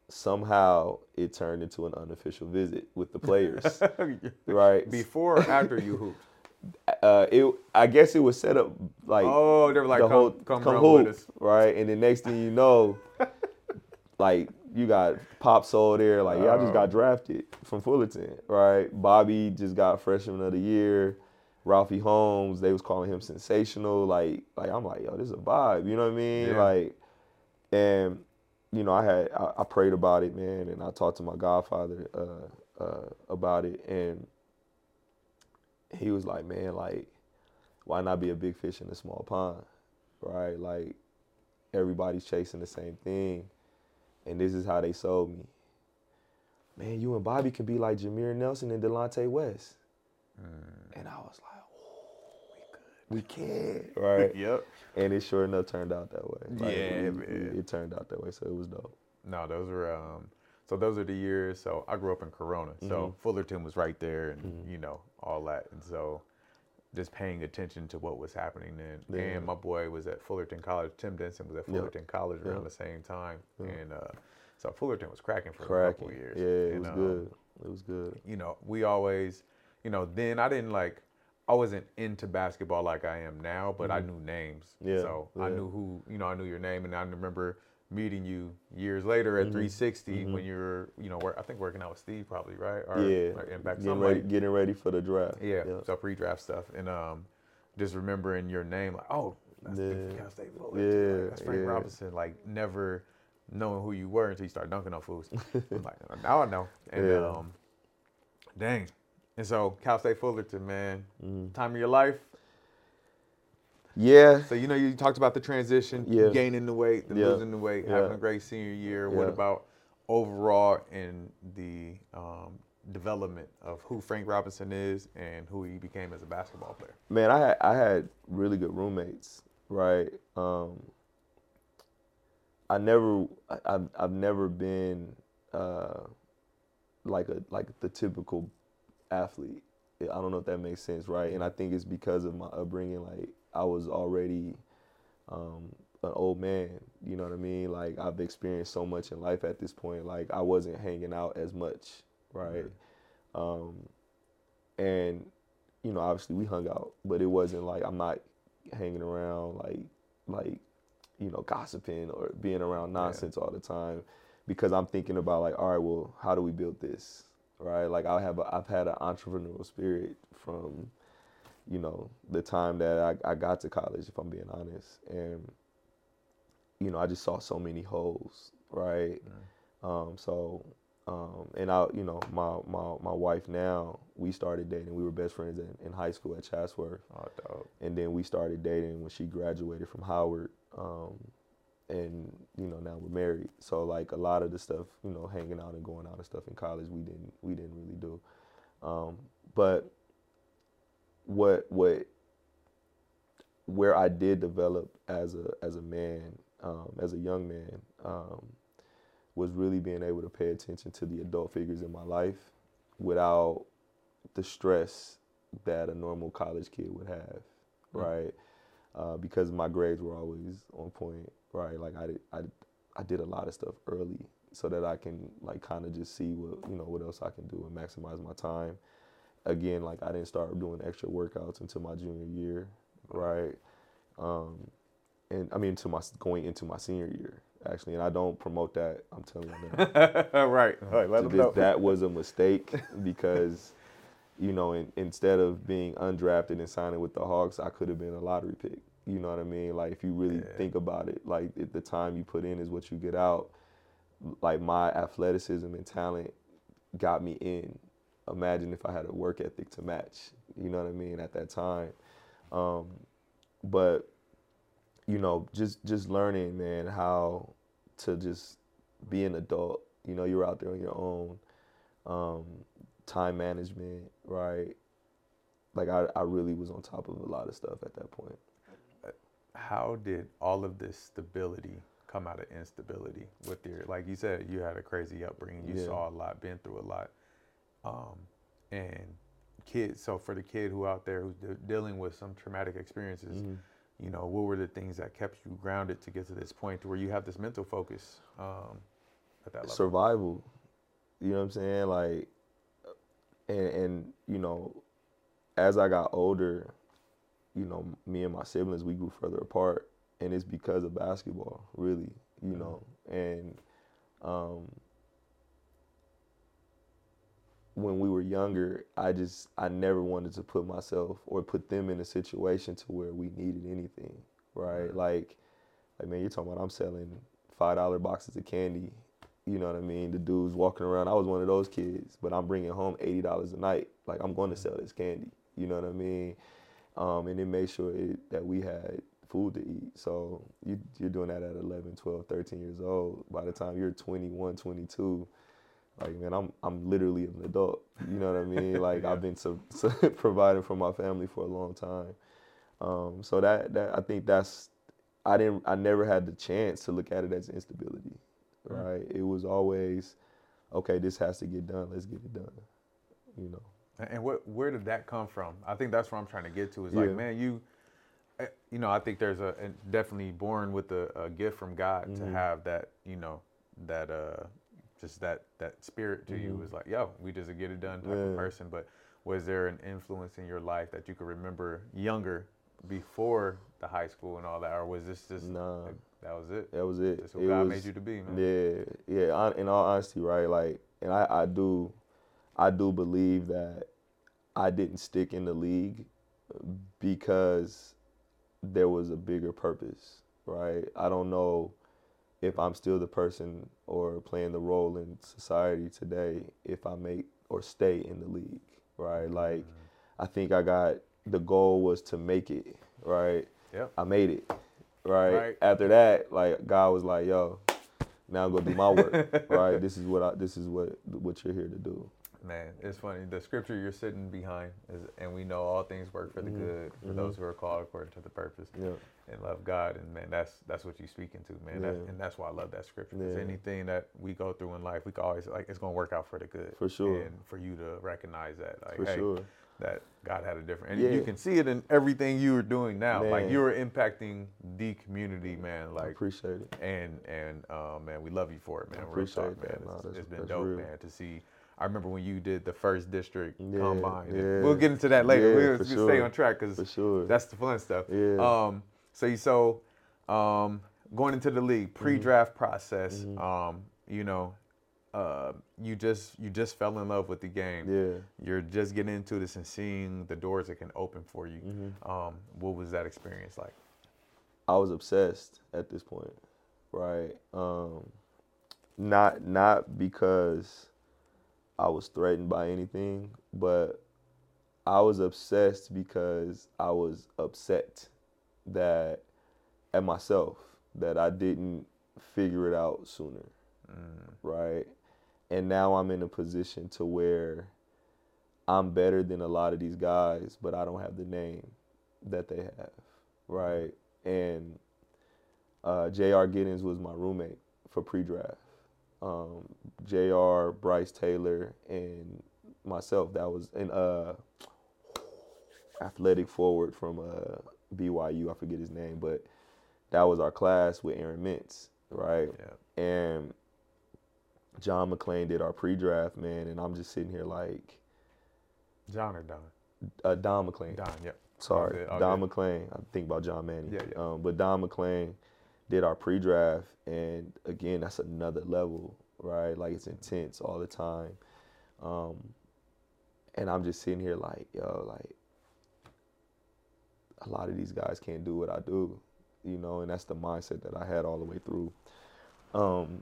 somehow it turned into an unofficial visit with the players, right? Before or after you hooped? Uh, it, I guess it was set up like Oh, they were like, the come, whole come, come hoop, us. right? And the next thing you know, like you got Pape Sow there, like y'all just Oh. got drafted from Fullerton, right? Bobby just got freshman of the year. Ralphie Holmes, they was calling him sensational. Like, like I'm like, yo, this is a vibe. You know what I mean? Yeah. Like, and you know, I had I, I prayed about it, man, and I talked to my godfather uh, uh, about it, and he was like, man, like, why not be a big fish in a small pond, right? Like, everybody's chasing the same thing, and this is how they sold me. Man, you and Bobby can be like Jameer Nelson and Delonte West, and I was like, we can, right? Yep. And it sure enough turned out that way. Like, Yeah, we- man. It turned out that way, so it was dope. No, those were um so those are the years. So I grew up in Corona. So Mm-hmm. Fullerton was right there and you know, all that. And so just paying attention to what was happening then. Yeah. And my boy was at Fullerton College. Tim Denson was at Yep. Fullerton College around Yep. the same time. And uh so Fullerton was cracking for a couple of years. Yeah, it And, was um, good. It was good. you know, we always, you know, then I didn't like, I wasn't into basketball like I am now, but I knew names. Mm-hmm. Yeah, So I knew who, you know, I knew your name, and I remember meeting you years later at Mm-hmm. 360 when you were, you know, work, I think working out with Steve probably, right? Or, yeah, or in back getting ready, getting ready for the draft. Yeah, Yep. so pre-draft stuff, and um, just remembering your name, like, oh, that's Yeah. Cal State Yeah, like, that's Frank yeah. Robinson. Like never knowing who you were until you start dunking on fools. I'm like, now I know. And Yeah. um, dang. And so Cal State Fullerton, man, Mm-hmm. time of your life. Yeah, So you know you talked about the transition, Yeah. gaining the weight, the Yeah. losing the weight, having a great senior year. What about overall in the um, development of who Frank Robinson is and who he became as a basketball player? man, I had I had really good roommates, right? Um, I never, I, I've I've never been uh, like a like the typical athlete. I don't know if that makes sense, right? And I think it's because of my upbringing. Like I was already um, an old man. You know what I mean? Like I've experienced so much in life at this point. Like I wasn't hanging out as much, right? Um, and you know, obviously we hung out, but it wasn't like I'm not hanging around like like you know gossiping or being around nonsense all the time because I'm thinking about like all right, well, how do we build this, right? Like I have a, I've had an entrepreneurial spirit from you know the time that I, I got to college, if I'm being honest, and you know I just saw so many holes, right? Um, so um, and I, you know, my, my my wife now, we started dating. We were best friends in, in high school at Chatsworth, Oh, and then we started dating when she graduated from Howard. Um, and you know now we're married. So like a lot of the stuff, you know, hanging out and going out and stuff in college, we didn't we didn't really do. Um, but what what where I did develop as a as a man, um, as a young man, um, was really being able to pay attention to the adult figures in my life without the stress that a normal college kid would have, mm-hmm. right? Uh, because my grades were always on point, right? Like I did, I, I did a lot of stuff early so that I can like kind of just see what you know what else I can do and maximize my time. Again, like I didn't start doing extra workouts until my junior year, right? Um, and I mean, to my going into my senior year actually, and I don't promote that. I'm telling you that. right, right. Let them know. That was a mistake because, you know, in, instead of being undrafted and signing with the Hawks, I could have been a lottery pick. You know what I mean? Like if you really yeah. think about it, like the time you put in is what you get out. Like my athleticism and talent got me in. Imagine if I had a work ethic to match. You know what I mean? At that time, um, but you know, just just learning, man, how to just be an adult. You know, you're out there on your own. Um, time management, right? Like I, I really was on top of a lot of stuff at that point. How did all of this stability come out of instability with your like you said, you had a crazy upbringing, you yeah. saw a lot, been through a lot. Um, and kids so for the kid who out there who's de- dealing with some traumatic experiences, mm-hmm you know, what were the things that kept you grounded to get to this point to where you have this mental focus um, at that level? Survival. You know what I'm saying? Like, and, and, you know, as I got older, you know, me and my siblings, we grew further apart. And it's because of basketball, really, you mm-hmm. know. And um, when we were younger, I just I never wanted to put myself or put them in a situation to where we needed anything, right? Like, like man, you're talking about I'm selling five dollar boxes of candy. You know what I mean? The dudes walking around. I was one of those kids, but I'm bringing home eighty dollars a night. Like I'm going to sell this candy. You know what I mean? Um, and it made sure it, that we had food to eat. So you, you're doing that at 11, 12, 13 years old. By the time you're 21, 22 like man, I'm I'm literally an adult. You know what I mean? Like yeah. I've been so, so providing for my family for a long time. Um, so that that I think that's I didn't I never had the chance to look at it as instability, right? Mm. It was always, okay, this has to get done. Let's get it done. You know. And what where did that come from? I think that's where I'm trying to get to. Is yeah. like, man, you, eh, you know, I think there's a definitely born with a, a gift from God mm-hmm. to have that, you know, that uh just that that spirit to mm-hmm. you was like, yo, we just get it done type yeah. of person. But was there an influence in your life that you could remember younger before the high school and all that, or was this just nah. Like, that was it? That was it. That's what it God was, made you to be, man. Yeah, yeah. In all honesty, right? Like, and I, I do, I do believe that I didn't stick in the league because there was a bigger purpose, right? I don't know if I'm still the person or playing the role in society today, if I make or stay in the league, right? Like, mm-hmm. I think I got the goal was to make it, right? Yep. I made it, right? right? After that, like God was like, "Yo, now I'm gonna do my work, right? This is what I, this is what what you're here to do." Man, it's funny. The scripture you're sitting behind is, and we know all things work for the mm-hmm. good for mm-hmm. those who are called according to the purpose. Yeah and love God. And man, that's that's what you're speaking to, man. Yeah. That, and that's why I love that scripture. Because yeah. anything that we go through in life, we can always like it's gonna work out for the good. For sure. And for you to recognize that, like, for hey, sure. that God had a different, and yeah. you can see it in everything you are doing now. Man. Like you are impacting the community, man. Like I appreciate it. And and uh, man, we love you for it, man. I appreciate talk, man. No, it's, it's been dope, real. man, to see. I remember when you did the first district yeah, combine. Yeah. We'll get into that later. Yeah, we'll sure. stay on track because sure. that's the fun stuff. Yeah. Um, so you so um, going into the league, mm-hmm. pre-draft mm-hmm. process, mm-hmm. Um, you know, uh, you just you just fell in love with the game. Yeah. You're just getting into this and seeing the doors that can open for you. Mm-hmm. Um, what was that experience like? I was obsessed at this point, right? Um, not not because I was threatened by anything, but I was obsessed because I was upset that at myself, that I didn't figure it out sooner, Mm. right? And now I'm in a position to where I'm better than a lot of these guys, but I don't have the name that they have, right? And uh, J.R. Giddens was my roommate for pre-draft. Um, J.R., Bryce Taylor, and myself. That was an uh, athletic forward from uh, BYU. I forget his name, but that was our class with Aaron Mintz, right? Yeah. And John McClain did our pre-draft, man, and I'm just sitting here like John or Don? uh, Don McClain. Don. Yep. Sorry, Don good. McClain. I think about John Manning. Yeah, yeah. Um, but Don McClain did our pre-draft, and again, that's another level, right? Like it's intense all the time. Um, and I'm just sitting here like, yo, like a lot of these guys can't do what I do, you know, and that's the mindset that I had all the way through. Um,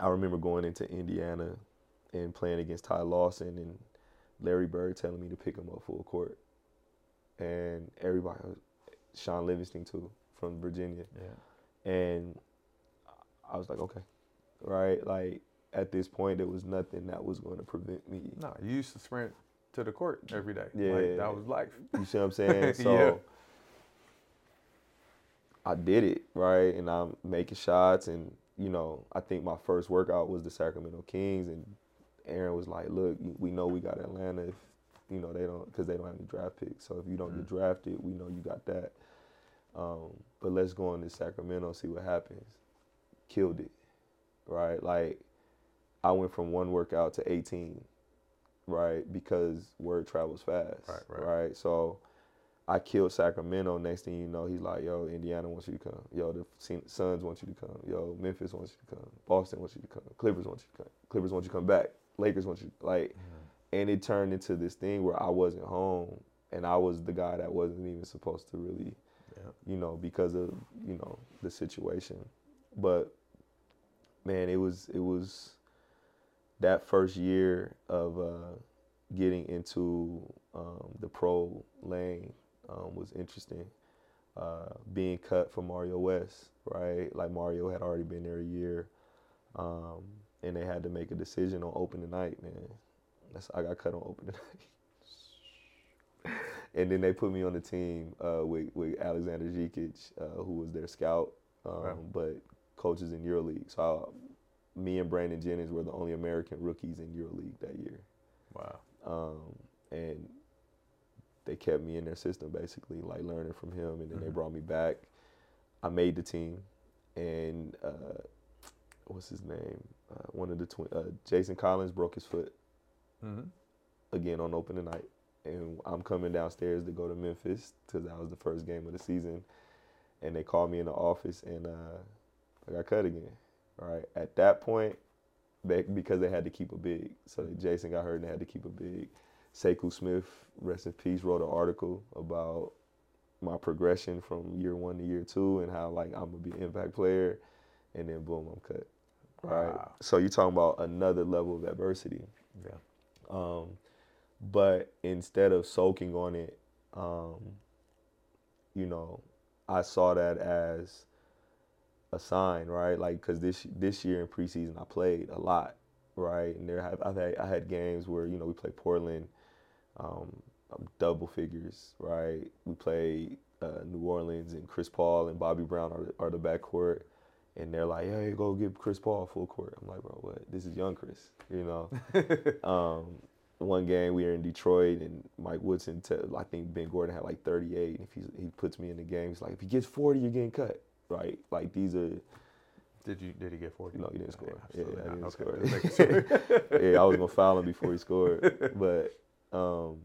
I remember going into Indiana and playing against Ty Lawson and Larry Bird telling me to pick him up full court, and everybody, Sean Livingston too from Virginia, Yeah. and I was like, okay, right, like at this point there was nothing that was going to prevent me. No, you used to sprint to the court every day. Yeah. Like, that was life. You see what I'm saying? So Yeah. I did it, right? And I'm making shots and you know, I think my first workout was the Sacramento Kings and Aaron was like, "Look, we know we got Atlanta if you know they don't because they don't have any draft picks. So if you don't get mm. drafted, we know you got that. Um, but let's go into Sacramento and see what happens." Killed it, right? Like I went from one workout to 18, right? Because word travels fast, Right, right. So I killed Sacramento. Next thing you know, he's like, "Yo, Indiana wants you to come. Yo, the Sun- Suns want you to come. Yo, Memphis wants you to come. Boston wants you to come. Clippers want you to come. Clippers want you to come back. Lakers want you like." And it turned into this thing where I wasn't home, and I was the guy that wasn't even supposed to really. You know, because of you know the situation. But man, it was it was that first year of uh, getting into um, the pro lane um, was interesting. Uh, being cut for Mario West, right? Like Mario had already been there a year, um, and they had to make a decision on opening night. Man, that's I got cut on opening night, and then they put me on the team uh, with with Alexander Zikic, uh, who was their scout, um, Wow. but coaches in EuroLeague. So I, me and Brandon Jennings were the only American rookies in EuroLeague that year Wow. um, and they kept me in their system basically, like learning from him, and then they Mhm. brought me back. I made the team, and uh, what's his name? Uh, one of the twin, uh, Jason Collins broke his foot hmm again on opening night, and I'm coming downstairs to go to Memphis because that was the first game of the season, and they called me in the office, and uh, I got cut again. Right at that point, they, because they had to keep a big, so Jason got hurt and they had to keep a big. Sekou Smith, rest in peace, wrote an article about my progression from year one to year two and how like I'm gonna be an impact player, and then boom, I'm cut. Right. Wow. So you're talking about another level of adversity. Yeah. Um, but instead of soaking on it, um, you know, I saw that as a sign, right? Like, cause this this year in preseason I played a lot, right? And there have I've had I had games where you know we played Portland, um, double figures, right? We played uh, New Orleans and Chris Paul and Bobby Brown are the, are the backcourt. And they're like, "Hey, go give Chris Paul full court." I'm like, "Bro, what? This is young Chris, you know." Um, one game we were in Detroit and Mike Woodson, te- I think Ben Gordon had like 38. And if he's, he puts me in the game, he's like, if he gets 40, you're getting cut, right? Like these are, Did you? Did he get forty? no, he didn't score. Yeah, absolutely I didn't Okay, score. just making sure. yeah, I was gonna foul him before he scored, but um,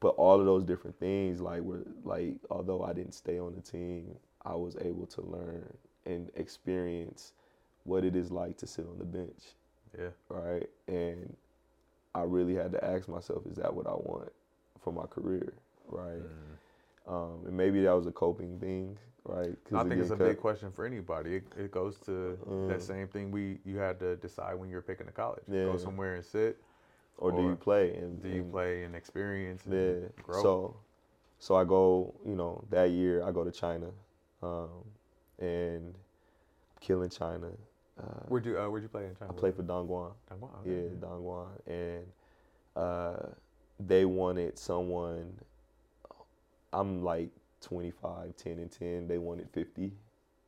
but all of those different things, like were like, although I didn't stay on the team, I was able to learn and experience what it is like to sit on the bench yeah. right? And I really had to ask myself, is that what I want for my career, right? Mm. Um, and maybe that was a coping thing, right? I think it's a getting big question for anybody. It, it goes to Mm. that same thing we you had to decide when you're picking a college. Yeah. Go somewhere and sit. Or do you play? And Do you and- play and experience and Yeah. grow? So, so I go, you know, that year I go to China, um, and killing China. Uh, Where'd you uh, Where'd you play in China? I played for Dongguan. Yeah, okay. Dongguan, and uh, they wanted someone. I'm like 25, 10 and 10. They wanted 50,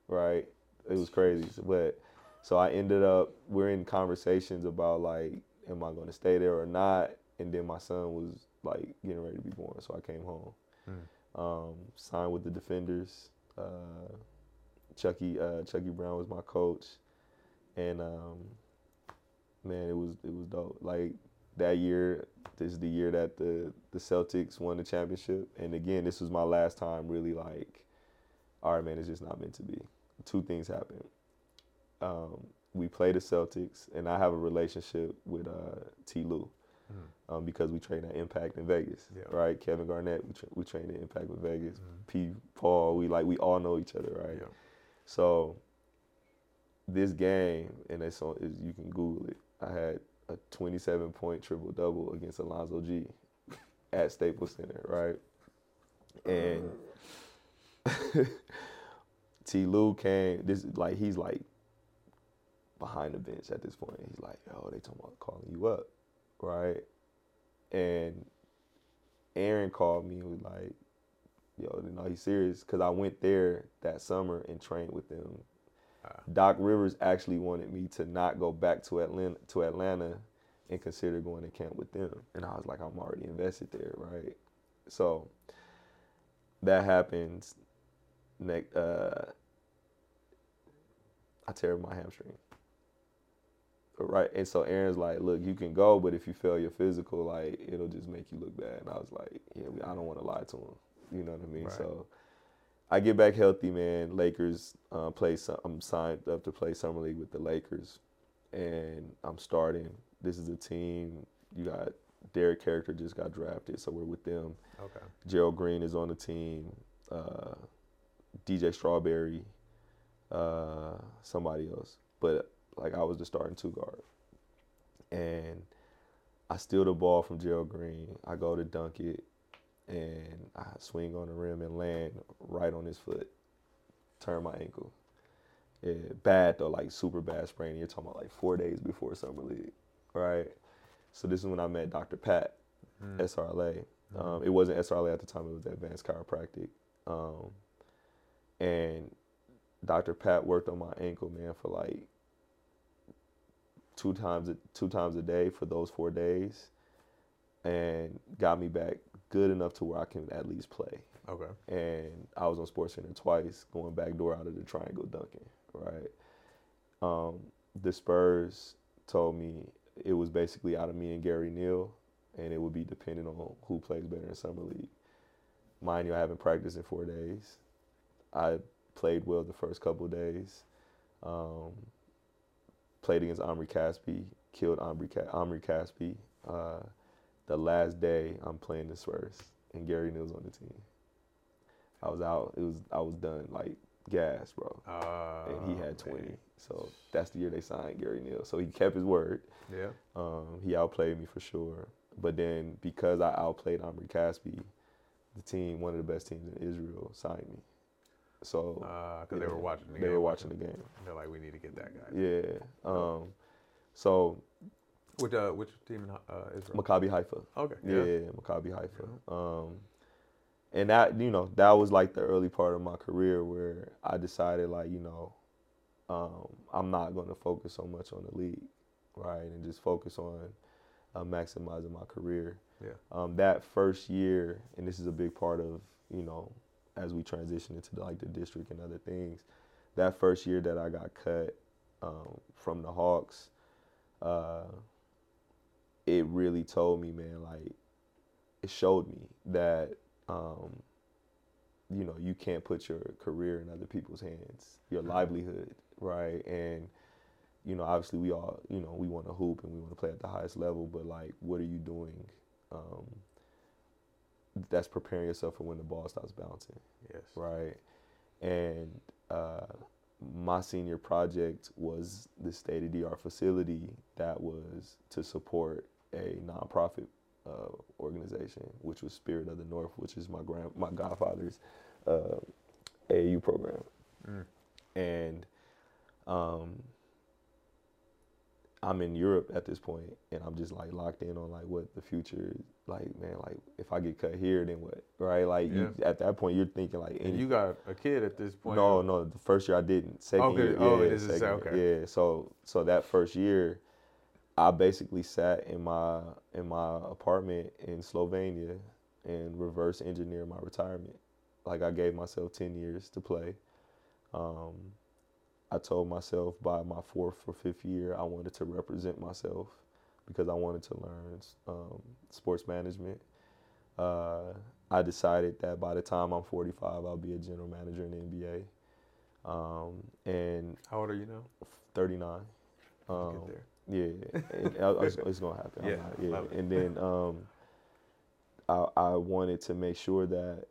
right? It was crazy, but so I ended up. We're in conversations about like, am I going to stay there or not? And then my son was like getting ready to be born, so I came home. Mm. Um, signed with the Defenders. Uh, Chucky uh, Chucky Brown was my coach, and um, man, it was it was dope. Like that year, this is the year that the the Celtics won the championship, and again, this was my last time really like, all right, man, it's just not meant to be. Two things happened. Um, we played the Celtics, and I have a relationship with uh, Ty Lue. Mhm. Um, because we trained at Impact in Vegas, Yeah. right? Kevin Garnett, we, tra- we trained at Impact in Vegas. Mhm. P. Paul, we like we all know each other, right? Yeah. So this game, and it's on, is you can Google it. I had a 27 point triple double against Alonzo Gee at Staples Center, right? And Ty Lue came. This is like he's like behind the bench at this point. He's like, "Yo, they talking about calling you up, right?" And Aaron called me and was like, "Yo, you know he's serious," because I went there that summer and trained with them. Doc Rivers actually wanted me to not go back to Atlanta to Atlanta and consider going to camp with them, and I was like, "I'm already invested there, right?" So that happens. Next, uh, I tear my hamstring. Right, and so Aaron's like, "Look, you can go, but if you fail your physical, like it'll just make you look bad." And I was like, "Yeah, I don't want to lie to him." You know what I mean? Right. So I get back healthy, man. Lakers uh, play. Some, I'm signed up to play summer league with the Lakers, and I'm starting. This is a team. You got Derrick Caracter just got drafted, so we're with them. Okay. Gerald Green is on the team. Uh, DJ Strawberry, uh, somebody else. But like I was the starting two guard, and I steal the ball from Gerald Green. I go to dunk it, and I swing on the rim and land right on his foot. Turn my ankle. Yeah, bad though, like super bad sprain. You're talking about like four days before summer league, right? So this is when I met Dr. Pat, Mm. SRLA. Mhm. Um, it wasn't SRLA at the time; it was Advanced Chiropractic. Um, and Dr. Pat worked on my ankle, man, for like two times two times a day for those four days, and got me back good enough to where I can at least play. Okay. And I was on Sports Center twice, going back door out of the triangle dunking. Right. Um, the Spurs told me it was basically out of me and Gary Neal, and it would be dependent on who plays better in summer league. Mind you, I haven't practiced in four days. I played well the first couple days. Um, played against Omri Caspi, killed Omri, Ca- Omri Caspi. Uh, the last day, I'm playing the Spurs, and Gary Neal's on the team. I was out. It was I was done, like gas, bro. Uh, And he had 20. man. So that's the year they signed Gary Neal. So he kept his word. Yeah. Um, he outplayed me for sure. But then because I outplayed Omri Caspi, the team, one of the best teams in Israel, signed me. So Because they yeah, were watching the they game. They were watching the game. They're like, we need to get that guy. Yeah. Um, so Which uh, which team in uh, Israel? Maccabi Haifa. okay. Yeah, Maccabi Haifa. Um, and that you know that was like the early part of my career where I decided like you know um, I'm not going to focus so much on the league, right, and just focus on uh, maximizing my career. Yeah. Um, that first year, and this is a big part of you know as we transition into like the district and other things. That first year that I got cut um, from the Hawks, uh, it really told me, man, like it showed me that um, you know you can't put your career in other people's hands, your livelihood, right? And you know, obviously, we all you know we want to hoop and we want to play at the highest level, but like, what are you doing? Um, that's preparing yourself for when the ball stops bouncing Yes. right? And uh, my senior project was the state of the art facility that was to support a nonprofit uh, organization, which was Spirit of the North, which is my grand my godfather's uh, AAU program. Mm. and um, I'm in Europe at this point, and I'm just like locked in on like what the future is. Like, man, like if I get cut here, then what? Right? Like you, at that point, you're thinking like, and you got a kid at this point. No, no. The first year I didn't. Second okay. year, oh, yeah, it is second, okay. Yeah. So, so that first year, I basically sat in my in my apartment in Slovenia and reverse engineered my retirement. Like I gave myself ten years to play. Um, I told myself by my fourth or fifth year I wanted to represent myself because I wanted to learn um, sports management. Uh, I decided that by the time I'm 45, I'll be a general manager in the NBA. Um, and how old are you now? 39. Um, Yeah, it's, it's, gonna happen. Yeah, yeah. And then um, I, I wanted to make sure that,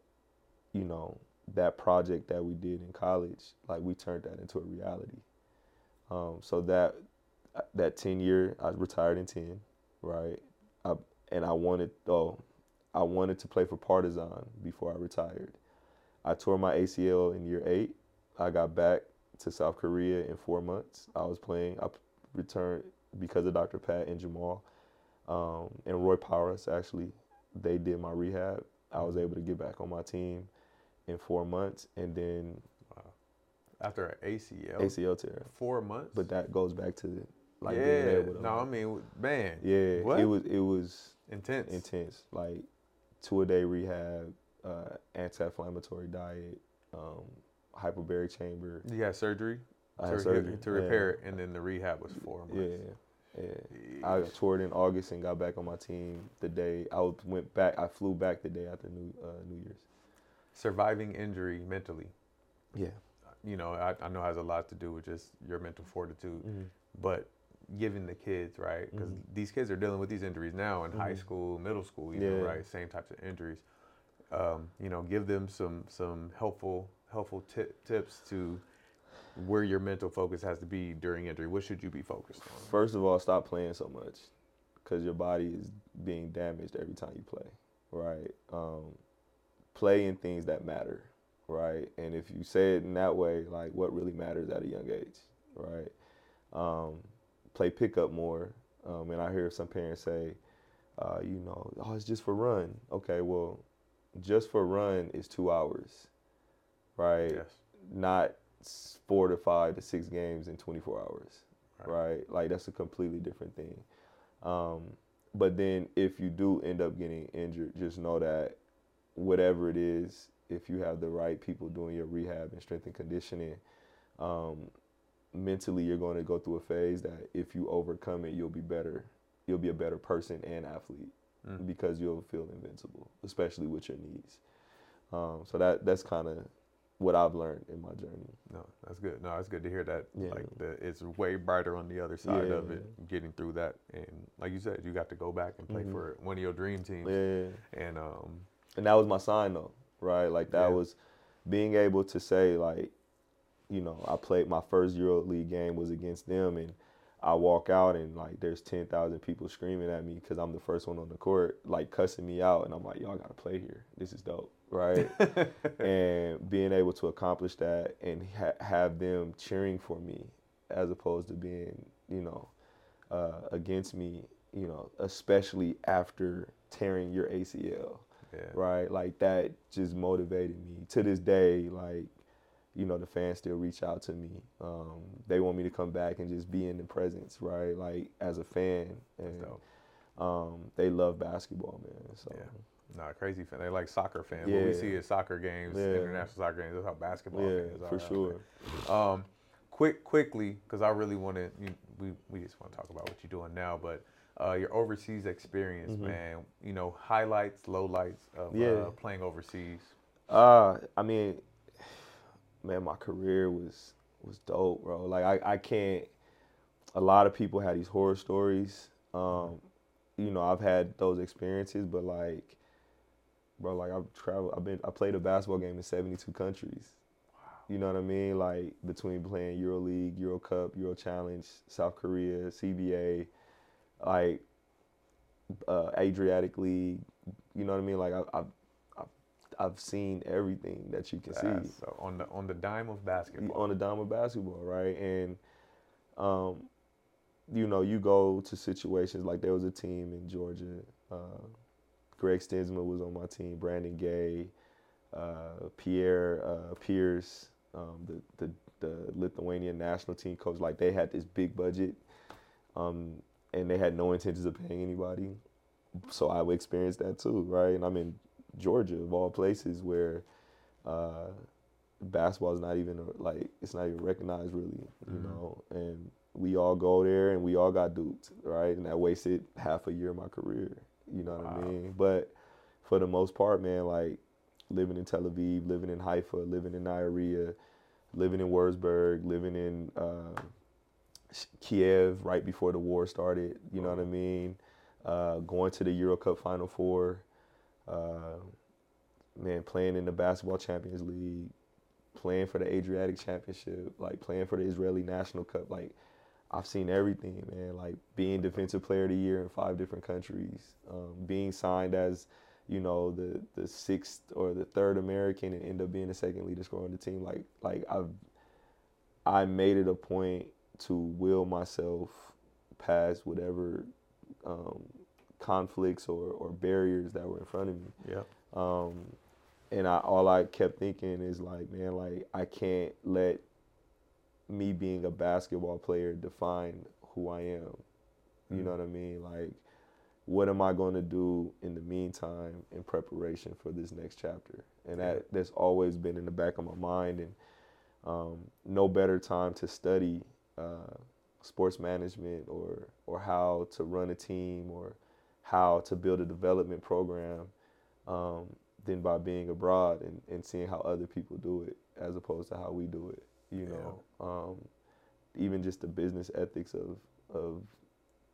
you know, that project that we did in college, like we turned that into a reality. Um, so that that ten year, I retired in ten, right? I, and I wanted oh, I wanted to play for Partizan before I retired. I tore my ACL in year eight. I got back to South Korea in four months. I was playing. I returned because of Dr. Pat and Jamal um, and Roy Powers. Actually, they did my rehab. I was able to get back on my team in four months, and then wow. after an ACL ACL tear, four months. But that goes back to like yeah. no, I mean, man. Yeah, what? it was it was intense. Intense, like two a day rehab, uh, anti-inflammatory diet, um, hyperbaric chamber. You had surgery. I to, had surgery to repair it, and then the rehab was four months. Yeah, yeah. I toured in August and got back on my team the day I went back. I flew back the day after New uh, New Year's surviving injury mentally. Yeah. You know, I, I know it has a lot to do with just your mental fortitude, mm-hmm. but giving the kids right because mm-hmm. these kids are dealing with these injuries now in mm-hmm. high school, middle school, even yeah. right, same types of injuries. Um, you know, give them some some helpful helpful t- tips to where your mental focus has to be during injury. What should you be focused on? First of all, stop playing so much because your body is being damaged every time you play. Right. Um, play in things that matter, right? And if you say it in that way, like what really matters at a young age, right? Um, play pickup more. Um, and I hear some parents say, uh, you know, oh, it's just for run. Okay, well, just for run is two hours, right? Yes. Not four to five to six games in 24 hours, right? right? Like that's a completely different thing. Um, but then if you do end up getting injured, just know that whatever it is, if you have the right people doing your rehab and strength and conditioning, um, mentally you're going to go through a phase that if you overcome it, you'll be better. You'll be a better person and athlete mm. because you'll feel invincible, especially with your knees. Um, so that that's kind of what I've learned in my journey. No, that's good. No, it's good to hear that. Yeah. Like the, it's way brighter on the other side yeah. of it, getting through that. And like you said, you got to go back and play mm-hmm. for one of your dream teams. Yeah. And um, and that was my sign though, right? Like that yeah. was being able to say like, you know, I played my first Euro League game was against them, and I walk out and like there's ten thousand people screaming at me because I'm the first one on the court, like cussing me out, and I'm like, y'all gotta play here. This is dope, right? and being able to accomplish that and ha- have them cheering for me as opposed to being, you know, uh, against me, you know, especially after tearing your ACL yeah. right? Like that just motivated me. To this day, like, you know, the fans still reach out to me. Um, they want me to come back and just be in the presence, right? Like as a fan. And um, they love basketball, man. So yeah. No, crazy fan. They like soccer fans. Yeah. What we see at soccer games, yeah. international soccer games. That's how basketball yeah, fans are. for sure. Um, quick, quickly, because I really want to. We we just want to talk about what you're doing now, but uh, your overseas experience, mm-hmm. man. You know, highlights, lowlights of yeah. uh, playing overseas. Uh, I mean, man, my career was was dope, bro. Like I, I can't. A lot of people had these horror stories. Um, you know, I've had those experiences, but like, bro, like I've traveled. I've been. I played a basketball game in seventy two countries. You know what I mean? Like between playing Euro League, Euro Cup, Euro Challenge, South Korea, CBA like uh, Adriatic League. You know what I mean? Like I, I, I I've seen everything that you can That's- see So on the on the dime of basketball. on the dime of basketball, right? And um, you know, you go to situations like there was a team in Georgia. Uh, Greg Stiemsma was on my team. Brandon Gay, uh, Pierre uh, Pierce, um, the, the the Lithuanian national team coach. Like they had this big budget, um, and they had no intentions of paying anybody. So I experienced that too, right? And I'm in Georgia, of all places, where uh, basketball is not even like it's not even recognized really, you Mhm. know. And we all go there and we all got duped, right? And that wasted half a year of my career. You know what I mean? But for the most part, man, like living in Tel Aviv, living in Haifa, living in Nahariya, living in Wurzburg, living in uh, Kiev right before the war started. You know what I mean? Uh, going to the Euro Cup Final Four. Uh, man, playing in the Basketball Champions League, playing for the Adriatic Championship, like playing for the Israeli National Cup. Like, I've seen everything, man. Like being Defensive Player of the Year in five different countries, um, being signed as, you know, the the sixth or the third American and end up being the second leading scorer on the team. Like, like I've, I made it a point to will myself past whatever um, conflicts or, or barriers that were in front of me. yeah. Um, and I all I kept thinking is like, man, like I can't let me being a basketball player define who I am. You know what I mean? Like, what am I going to do in the meantime in preparation for this next chapter? And that that's always been in the back of my mind. And um, no better time to study uh, sports management or or how to run a team or how to build a development program um, than by being abroad and, and seeing how other people do it as opposed to how we do it. You know, um, even just the business ethics of of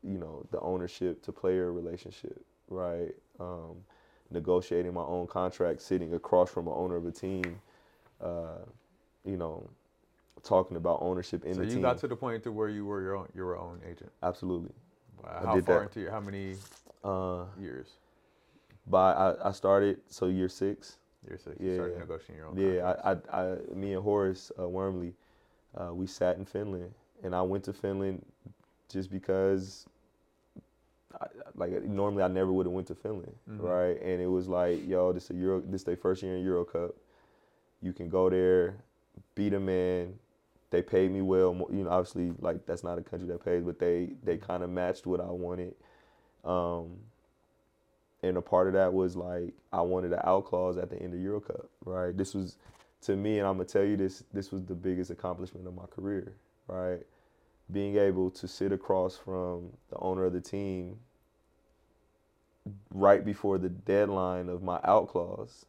you know the ownership to player relationship, right? Um, negotiating my own contract, sitting across from an owner of a team, uh, you know, talking about ownership in So the you team. got to the point to where you were your own your own agent. Absolutely. Wow. How far that. into your how many Uh, years? by I, I started so year six. Year six. You started Yeah. negotiating your own. Yeah, contracts. I, I, I, me and Horace uh, Wormley, uh, we sat in Finland, and I went to Finland just because, I, like normally I never would have went to Finland, Mhm. right? And it was like, yo, this a Euro, this their first year in Euro Cup. You can go there, beat a man. They paid me well, you know. Obviously, like that's not a country that pays, but they they kind of matched what I wanted. Um, and a part of that was like I wanted an out clause at the end of Euro Cup, right? This was to me, and I'm gonna tell you this. This was the biggest accomplishment of my career, right? Being able to sit across from the owner of the team right before the deadline of my out clause,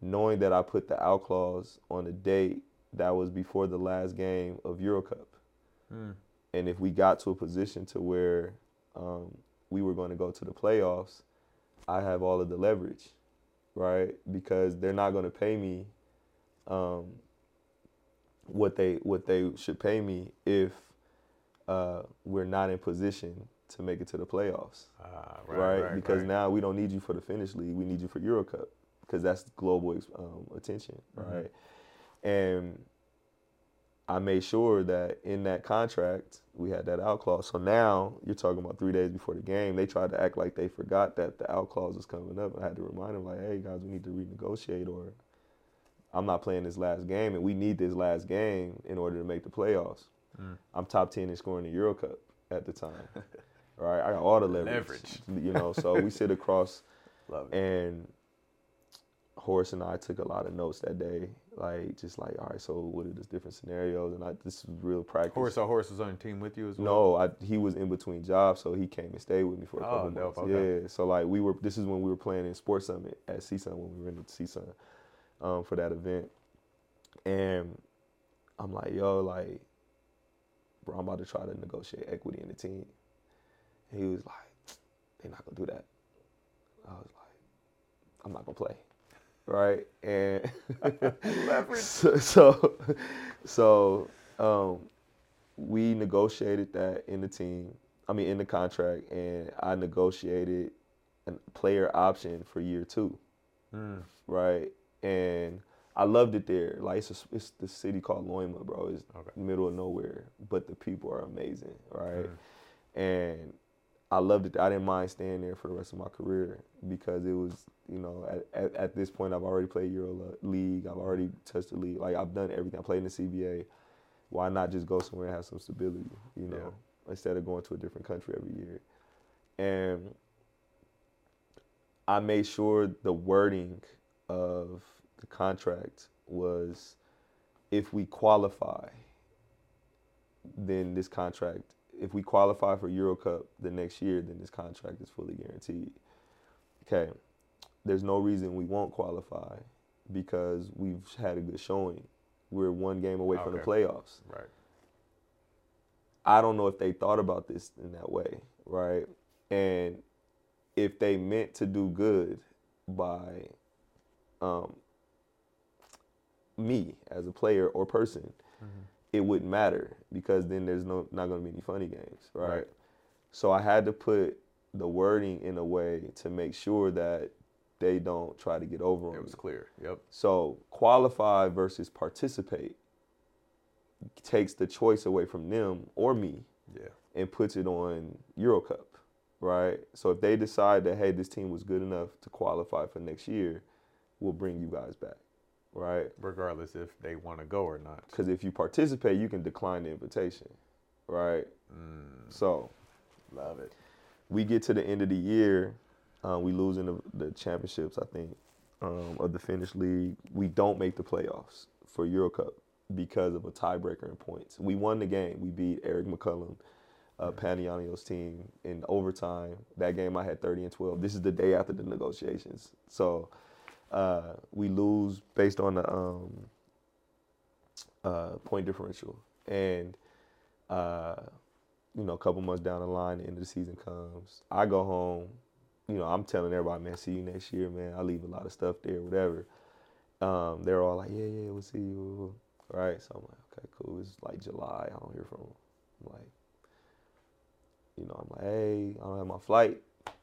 knowing that I put the out clause on a date that was before the last game of Euro Cup Mm. and if we got to a position to where um, we were going to go to the playoffs, I have all of the leverage, right? Because they're not going to pay me um, what they what they should pay me if uh, we're not in position to make it to the playoffs, Ah, right? right, right, because right. now we don't need you for the Finnish league; we need you for Euro Cup because that's global um, attention, Mhm. right? And I made sure that in that contract we had that out clause. So now you're talking about three days before the game. They tried to act like they forgot that the out clause was coming up. I had to remind them like, hey guys, we need to renegotiate or I'm not playing this last game and we need this last game in order to make the playoffs. Mm. I'm top ten in scoring the Euro Cup at the time. right? I got all the leverage. Leverage. You know, so we sit across Love and Horace and I took a lot of notes that day, like just like, all right, so what are the different scenarios? And I this was real practice. Horse, so Horse was on the team with you as well. No, I, he was in between jobs, so he came and stayed with me for a Oh, couple dope, months. okay. Yeah, so like we were. This is when we were playing in Sports Summit at CSUN when we were in the CSUN um, for that event, and I'm like, yo, like, bro, I'm about to try to negotiate equity in the team. And he was like, they're not gonna do that. I was like, I'm not gonna play, right? And so, so, so um, we negotiated that in the team. I mean, in the contract, and I negotiated a player option for year two, right? And I loved it there. Like it's a, it's the city called Loimaa, bro. It's Okay. middle of nowhere, but the people are amazing, right? Hmm. And I loved it. I didn't mind staying there for the rest of my career because it was, you know, at, at, at this point I've already played Euro League. I've already touched the league. Like I've done everything. I played in the CBA. Why not just go somewhere and have some stability, you know, instead of going to a different country every year? And I made sure the wording of the contract was if we qualify, then this contract, if we qualify for Euro Cup the next year, then this contract is fully guaranteed. Okay. There's no reason we won't qualify because we've had a good showing. We're one game away from the playoffs. Right. I don't know if they thought about this in that way, right? And if they meant to do good by um, me as a player or person, it wouldn't matter because then there's no not going to be any funny games, right? Right. So I had to put the wording in a way to make sure that they don't try to get over on It me. was clear. Yep. So qualify versus participate takes the choice away from them or me Yeah. and puts it on Euro Cup, right? So if they decide that hey, this team was good enough to qualify for next year, we'll bring you guys back, right? Regardless if they want to go or not. Because if you participate, you can decline the invitation, right? So Love it. we get to the end of the year, uh, we lose in the, the championships, I think, um, of the Finnish league. We don't make the playoffs for Euro Cup because of a tiebreaker in points. We won the game. We beat Errick McCollum, uh, Panionios' team in overtime. That game I had 30 and 12. This is the day after the negotiations. So uh, we lose based on the um, uh, point differential. And uh, you know, a couple months down the line, the end of the season comes. I go home. You know, I'm telling everybody, man, see you next year, man. I leave a lot of stuff there, whatever. Um, they're all like, yeah, yeah, we'll see you. Right? So I'm like, okay, cool. It's like July. I don't hear from them. I'm like, you know, I'm like, hey, I don't have my flight.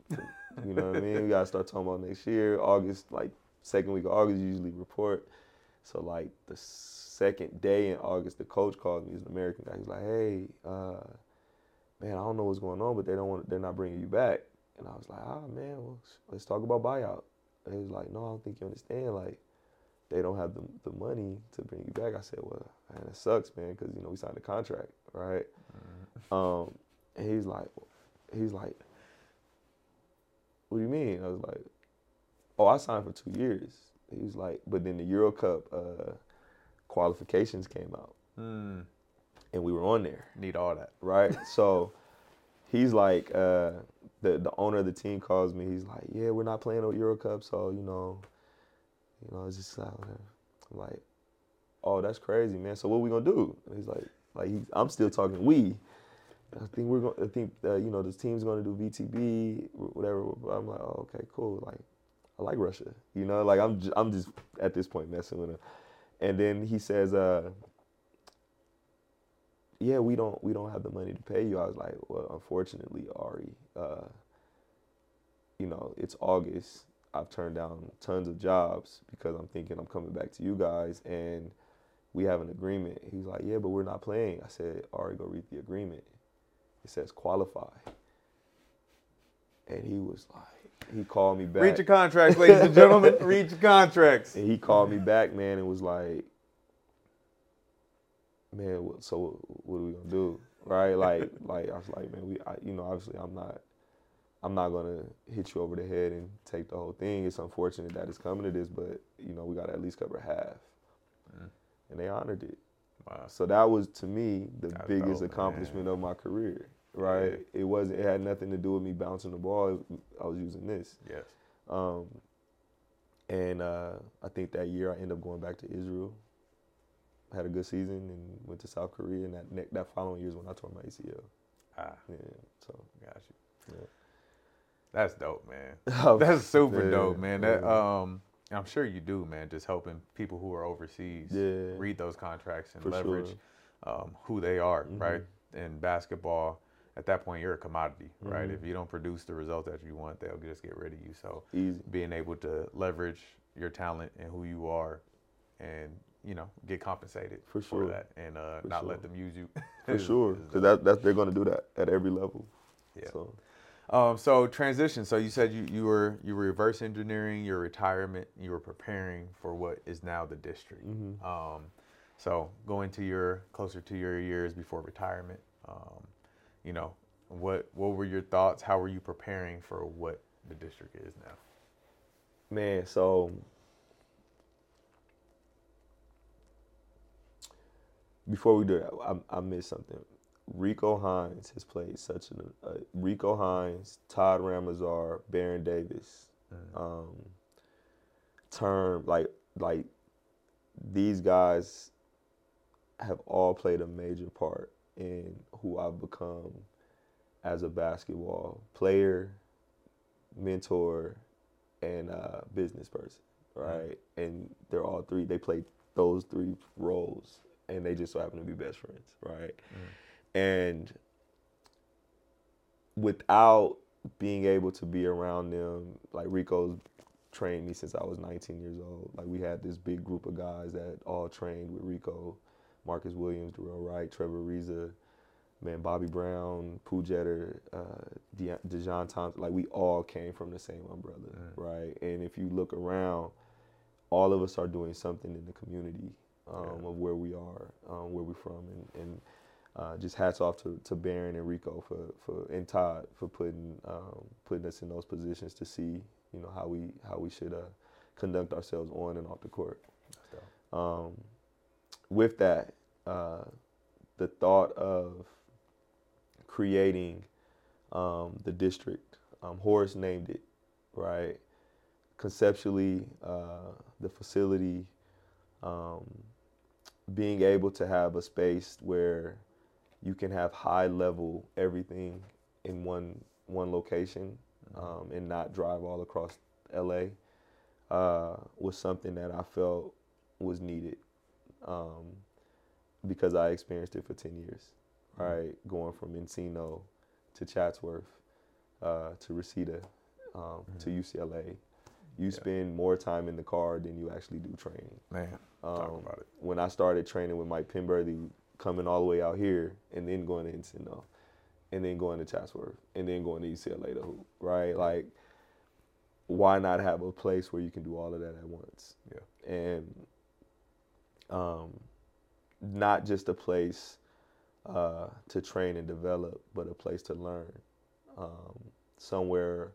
you know what I mean? We gotta start talking about next year. August, like second week of August, you usually report. So like the second day in August, the coach called me. He's an American guy. He's like, hey, uh, man, I don't know what's going on, but they don't want, they're not bringing you back. And I was like, ah, man, well, let's talk about buyout. And he was like, no, I don't think you understand. Like, they don't have the, the money to bring you back. I said, well, man, it sucks, man, because you know we signed a contract, right? Um, and he's like, he's like, what do you mean? I was like, oh, I signed for two years. He was like, but then the Euro Cup uh, qualifications came out, Mm, and we were on there need all that. right? so he's like, uh, the the owner of the team calls me. He's like, yeah, we're not playing on Euro Cup, so you know, you know, it's just uh, I'm like, oh, that's crazy, man. So what we gonna do? And he's like, like he, I'm still talking we. I think we're going. I think uh, you know the team's going to do VTB, whatever. I'm like, oh, okay, cool. Like, I like Russia. You know, like I'm, I'm just at this point messing with him. And then he says, uh, yeah, we don't we don't have the money to pay you. I was like, well, unfortunately, Ari, uh, you know, it's August. I've turned down tons of jobs because I'm thinking I'm coming back to you guys and we have an agreement. He's like, yeah, but we're not playing. I said, Ari, go read the agreement. It says qualify. And he was like, he called me back. Read your contracts, ladies and gentlemen. Read your contracts. And he called me back, man, and was like, "Man, what- so what are we gonna do?" Right? Like, like I was like, "Man, we, I, you know, obviously, I'm not, I'm not gonna hit you over the head and take the whole thing. It's unfortunate that it's coming to this, but you know, we gotta at least cover half." And they honored it. Wow. So that was to me the That's biggest dope, accomplishment of my career. Right? It wasn't. It had nothing to do with me bouncing the ball. I was using this. Yes. Um, and uh, I think that year I ended up going back to Israel. Had a good season and went to South Korea. And that ne- that following year is when I tore my ACL. Ah, Yeah, so got you. Yeah. That's dope, man. Oh, That's super yeah, dope, man. That yeah. um, I'm sure you do, man. Just helping people who are overseas Yeah. read those contracts and For leverage sure. um, who they are, Mhm. right? In basketball, at that point you're a commodity, right? Mhm. If you don't produce the result that you want, they'll just get rid of you. So Easy. being able to leverage your talent and who you are, and you know get compensated For sure. that, and uh, For not let them use you. For sure, because that, that they're going to do that at every level. Yeah. So Um, so transition. So you said you, you were you were reverse engineering your retirement. You were preparing for what is now the district. Mhm. Um, so going to your closer to your years before retirement. Um, you know what what were your thoughts? How were you preparing for what the district is now? Man, so before we do that, I, I missed something. Rico Hines has played such an uh, Rico Hines, Todd Ramasar, Baron Davis, um, term like like these guys have all played a major part in who I've become as a basketball player, mentor, and uh, business person, right? And they're all three. They play those three roles, and they just so happen to be best friends, right? And without being able to be around them, like Rico's trained me since I was 19 years old. Like we had this big group of guys that all trained with Rico, Marcus Williams, Darrell Wright, Trevor Reza, man, Bobby Brown, Pooh Jeter, uh, De- Dejon Thompson. Like we all came from the same umbrella, right? And if you look around, all of us are doing something in the community um, Yeah. of where we are, um, where we're from, and, and uh, just hats off to, to Baron and Rico for, for and Todd for putting um, putting us in those positions to see you know how we how we should uh, conduct ourselves on and off the court. With that, uh, the thought of creating um, the district, um, Horace named it, right? Conceptually, uh, the facility, um, being able to have a space where you can have high level everything in one one location um, and not drive all across LA uh, was something that I felt was needed um, because I experienced it for 10 years, right? Going from Encino to Chatsworth uh, to Reseda um, to UCLA. You spend more time in the car than you actually do training. Man, talk Um, about it. When I started training with Mike Penberthy, coming all the way out here and then going to Encino, and then going to Chatsworth, and then going to UCLA to hoop, right? Like, why not have a place where you can do all of that at once? Yeah. And um, not just a place uh, to train and develop, but a place to learn. Um, somewhere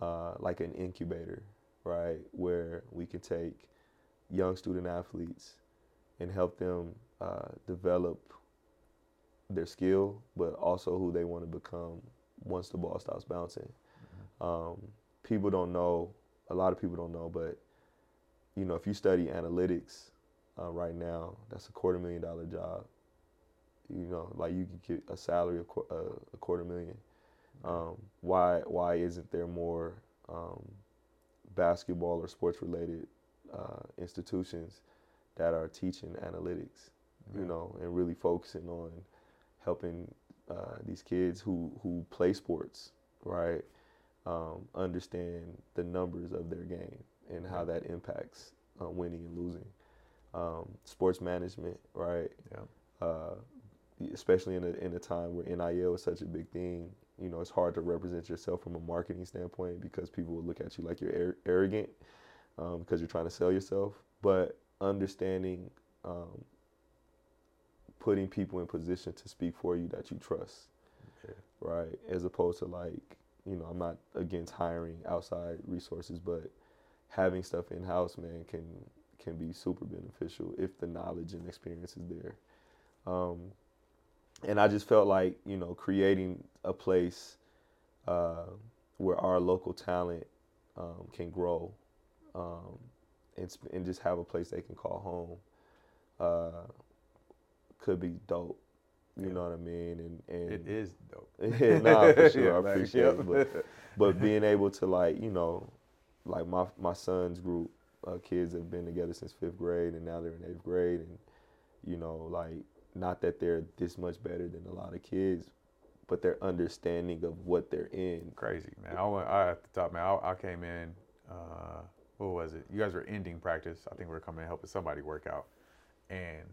uh, like an incubator, right, where we can take young student athletes and help them uh, develop their skill, but also who they want to become once the ball stops bouncing. Um, people don't know, a lot of people don't know, but you know, if you study analytics uh, right now, that's a quarter million dollar job. You know, like you could get a salary of qu- uh, a quarter million. Um, why why isn't there more um, basketball or sports related uh, institutions that are teaching analytics? You know, and really focusing on helping uh, these kids who who play sports, right? Um, understand the numbers of their game and how that impacts uh, winning and losing. Um, sports management, right? Yeah. uh, especially in a, in a time where NIL is such a big thing. You know, it's hard to represent yourself from a marketing standpoint because people will look at you like you're ar- arrogant um, because you're trying to sell yourself. But understanding, um, putting people in position to speak for you that you trust, Yeah. right? As opposed to like, you know, I'm not against hiring outside resources, but having stuff in house, man, can can be super beneficial if the knowledge and experience is there. Um, and I just felt like you know creating a place uh, where our local talent um, can grow um, and sp- and just have a place they can call home uh, could be dope. You Yeah. know what I mean? And and It is dope. yeah, nah, for sure. Yeah, I like, appreciate yep. it. But, but being able to like, you know, like my my son's group, uh, kids have been together since fifth grade, and now they're in eighth grade, and you know, like, not that they're this much better than a lot of kids, but their understanding of what they're in. Crazy man. I went I at the top man. I, I came in. Uh, what was it? You guys were ending practice. I think we were coming and helping somebody work out, and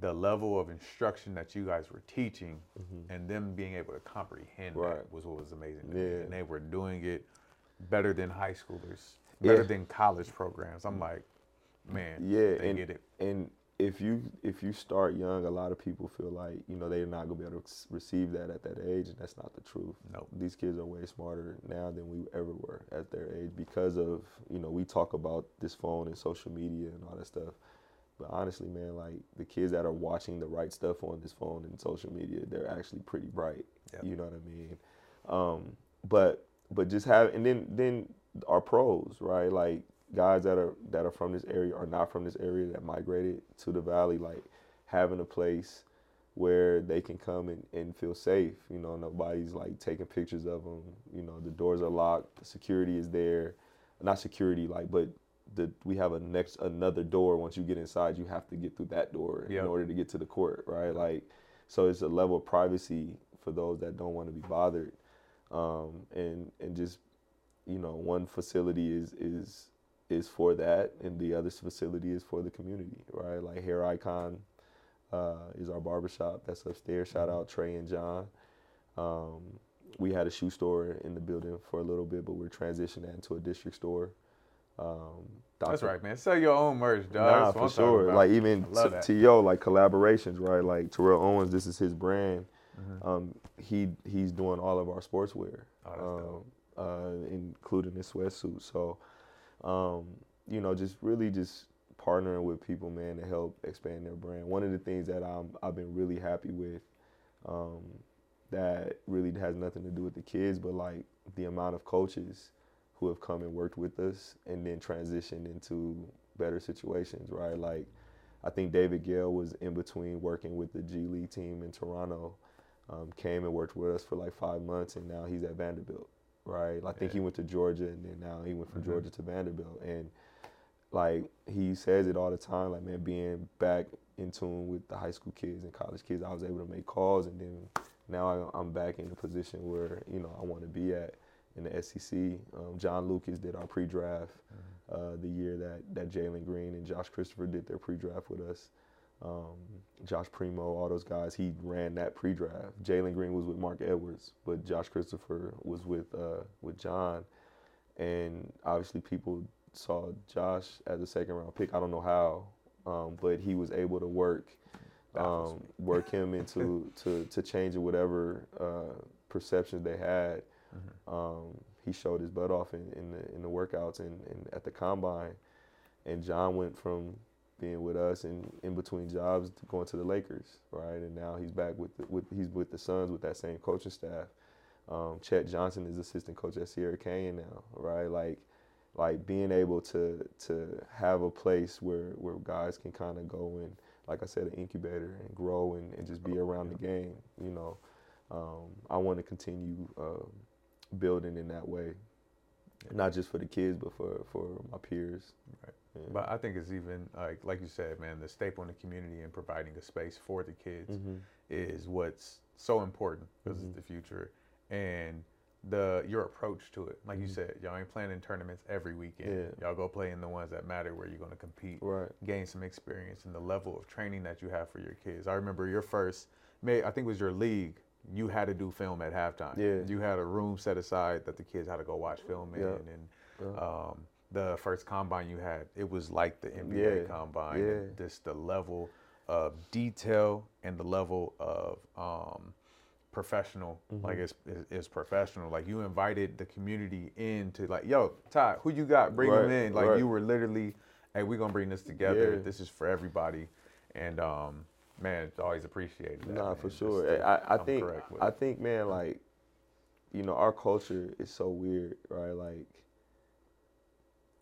the level of instruction that you guys were teaching and them being able to comprehend Mm-hmm. Right. that was what was amazing. Yeah. And they were doing it better than high schoolers, better Yeah. than college programs. I'm like, man, Yeah, they and get it. and if you if you start young, a lot of people feel like you know they're not gonna be able to receive that at that age, and that's not the truth. Nope. These kids are way smarter now than we ever were at their age because of you know we talk about this phone and social media and all that stuff. But honestly, man, like the kids that are watching the right stuff on this phone and social media, they're actually pretty bright. Yep. You know what I mean? Um, but but just have and then then our pros, right? Like guys that are that are from this area or not from this area that migrated to the valley, like having a place where they can come and, and feel safe. You know, nobody's like taking pictures of them. You know, the doors are locked, the security is there, not security like, but the we have a next another door. Once you get inside, you have to get through that door Yep. in order to get to the court, right? Like, so it's a level of privacy for those that don't want to be bothered, um, and and just you know, one facility is is is for that, and the other facility is for the community, right? Like Hair Icon uh, is our barbershop that's upstairs. Shout out Trey and John. Um, we had a shoe store in the building for a little bit, but we're transitioning that into a district store. Um, That's right, man. Sell your own merch, dog. Nah, for sure. Like even I love t- that. to yo, like collaborations, right? Like Terrell Owens, this is his brand. Mhm. Um, he he's doing all of our sportswear, Oh, um, uh, including his sweatsuit. So, um, you know, just really just partnering with people, man, to help expand their brand. One of the things that I'm I've been really happy with, um, that really has nothing to do with the kids, but like the amount of coaches who have come and worked with us and then transitioned into better situations, right? Like I think David Gale was in between working with the G League team in Toronto, um, came and worked with us for like five months, and now he's at Vanderbilt, right? I think he went to Georgia, and then now he went from Mhm. Georgia to Vanderbilt, and like he says it all the time, like man, being back in tune with the high school kids and college kids, I was able to make calls, and then now I, I'm back in the position where you know I want to be at in the SEC. Um, John Lucas did our pre-draft uh, the year that that Jalen Green and Josh Christopher did their pre-draft with us. Um, Josh Primo, all those guys, he ran that pre-draft. Jalen Green was with Mark Edwards, but Josh Christopher was with uh, with John, and obviously people saw Josh as a second round pick. I don't know how, um, but he was able to work um, work him into to to change whatever uh, perceptions they had. Mhm. Um, he showed his butt off in, in the in the workouts and, and at the combine, and John went from being with us and in between jobs going to the Lakers, right? And now he's back with the, with he's with the Suns with that same coaching staff. Um, Chet Johnson is assistant coach at Sierra Canyon now, right? Like like being able to to have a place where where guys can kind of go and like I said, an incubator and grow and, and just be around the game. You know, um, I want to continue uh, building in that way, not just for the kids, but for for my peers. Right. Yeah. But I think it's even like like you said, man, the staple in the community and providing a space for the kids Mhm. is what's so important because Mhm. it's the future and the your approach to it. Like you Mhm. said, y'all ain't playing in tournaments every weekend. Yeah. Y'all go play in the ones that matter where you're going to compete, Right. gain some experience, and the level of training that you have for your kids. I remember your first, may I think it was your league. You had to do film at halftime. Yeah. You had a room set aside that the kids had to go watch film in, Yeah. and um, the first combine you had, it was like the NBA Yeah, combine. yeah. Just the level of detail and the level of um, professional, like Mhm. it's, it's professional. Like you invited the community in to like, yo, Todd, who you got? Bring them in. Like right. you were literally, hey, we're gonna bring this together. Yeah. This is for everybody. And um, man, it's always appreciated. That, Nah, man. for sure. to I, I think I think man, like, you know, our culture is so weird, right? Like,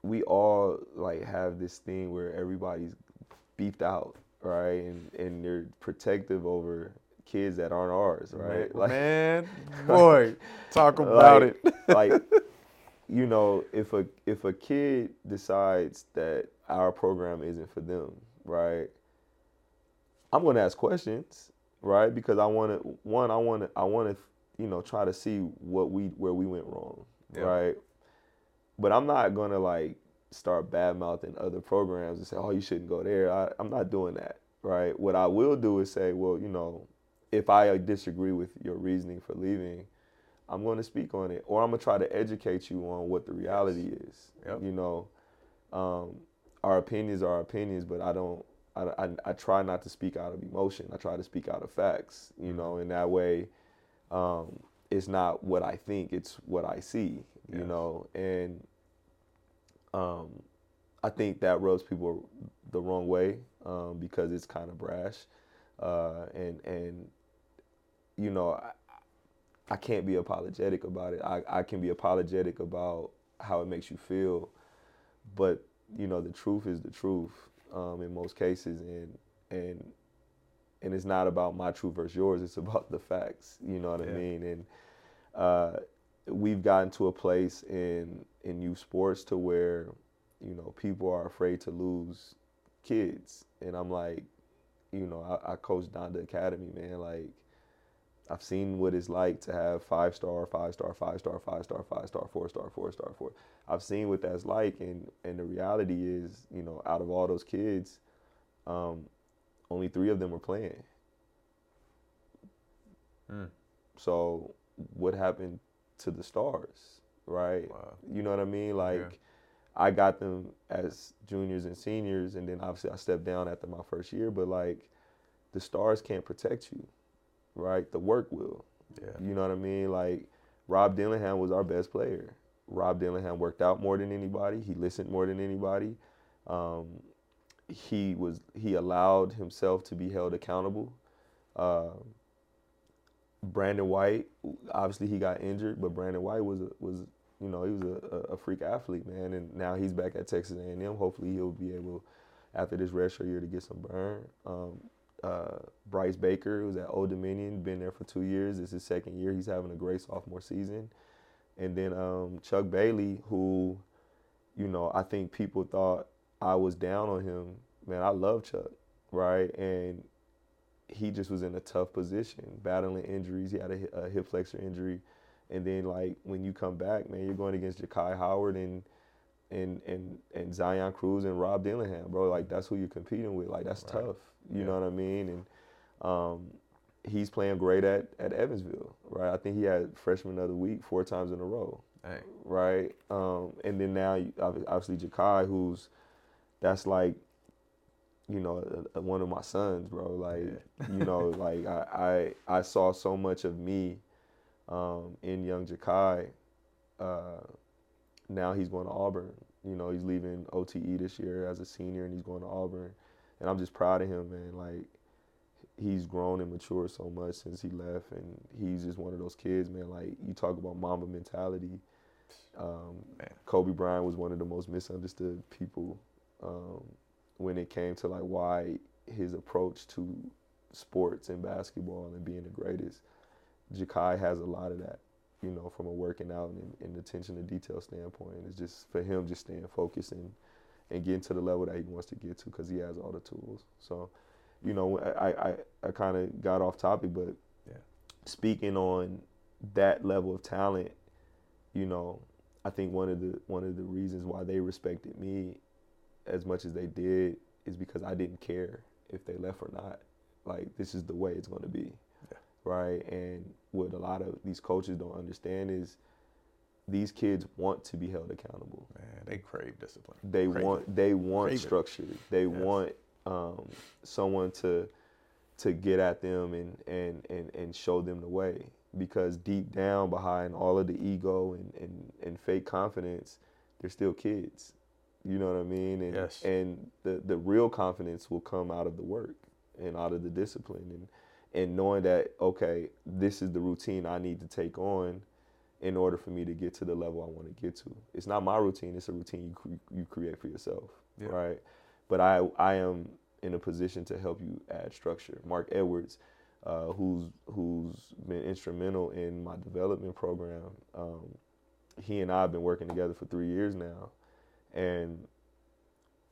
we all like have this thing where everybody's beefed out, right? And and they're protective over kids that aren't ours, right? Man, man, boy, talk about like, it. like, you know, if a if a kid decides that our program isn't for them, right? I'm gonna ask questions, right? Because I want to one, I want to, I want to, you know, try to see what we where we went wrong, right? But I'm not gonna like start bad mouthing other programs and say, oh, you shouldn't go there. I, I'm not doing that, right? What I will do is say, well, you know, if I disagree with your reasoning for leaving, I'm going to speak on it, or I'm gonna try to educate you on what the reality is. Yep. You know, um, our opinions are our opinions, but I don't. I, I, I try not to speak out of emotion. I try to speak out of facts. You know, in that way, um, it's not what I think; it's what I see. You Yes. know, and um, I think that rubs people the wrong way um, because it's kind of brash, uh, and and you know, I, I can't be apologetic about it. I, I can be apologetic about how it makes you feel, but you know, the truth is the truth um, in most cases, and and and it's not about my truth versus yours. It's about the facts. You know what Yeah. I mean? And uh, we've gotten to a place in in youth sports to where you know people are afraid to lose kids, and I'm like, you know, I, I coach Donda Academy, man. Like, I've seen what it's like to have five star, five star, five star, five star, five star, four star, four star, four. I've seen what that's like, and and the reality is, you know, out of all those kids, um, only three of them were playing. Mm. So what happened to the stars, right? Wow. You know what I mean? Like, I got them as juniors and seniors, and then obviously I stepped down after my first year. But like, the stars can't protect you, right? The work will. Yeah. You know what I mean? Like, Rob Dillingham was our best player. Rob Dillingham worked out more than anybody. He listened more than anybody. Um, he was he allowed himself to be held accountable. Uh, Brandon White, obviously he got injured, but Brandon White was a, was you know he was a, a- freak athlete, man, and now he's back at Texas A&M. Hopefully he'll be able after this redshirt year to get some burn. Um, uh, Bryce Baker was at Old Dominion, been there for two years. It's his second year. He's having a great sophomore season. And then um, Chuck Bailey, who, you know, I think people thought I was down on him. Man, I love Chuck, right? And he just was in a tough position, battling injuries. He had a, a hip flexor injury, and then like when you come back, man, you're going against Jahki Howard and and and and Zion Cruz and Rob Dillingham, bro. Like that's who you're competing with. Like that's Right. tough. You Yeah. know what I mean? And um, he's playing great at at Evansville, right? I think he had freshman of the week four times in a row Dang. right? Um, and then now, you- obviously, Jahki, who's that's like, you know, a, a- one of my sons, bro. Like, you know, like I, I I saw so much of me um, in young Jahki. Uh, now he's going to Auburn. You know, he's leaving OTE this year as a senior, and he's going to Auburn. And I'm just proud of him, man. Like, he's grown and matured so much since he left, and he's just one of those kids, man. Like, you talk about mamba mentality. Um, Kobe Bryant was one of the most misunderstood people um, when it came to like why his approach to sports and basketball and being the greatest. Jahki has a lot of that, you know, from a working out and, and attention to detail standpoint. It's just for him just staying focused and, and getting to the level that he wants to get to because he has all the tools. So, you know, I, I, I kind of got off topic, but Yeah. speaking on that level of talent, you know, I think one of the one of the reasons why they respected me as much as they did is because I didn't care if they left or not. Like this is the way it's going to be, Yeah. right? And what a lot of these coaches don't understand is these kids want to be held accountable. Man, they crave discipline. They Crave want it. they want Crave it. structure. They Yes. want um, someone to to get at them and, and, and, and show them the way. Because deep down behind all of the ego and, and, and fake confidence, they're still kids. You know what I mean? And Yes. and the, the real confidence will come out of the work and out of the discipline and and knowing that, okay, this is the routine I need to take on in order for me to get to the level I want to get to. It's not my routine; it's a routine you cre- you create for yourself, Yeah. right? But I I am in a position to help you add structure. Mark Edwards, uh, who's who's been instrumental in my development program, um, he and I have been working together for three years now, and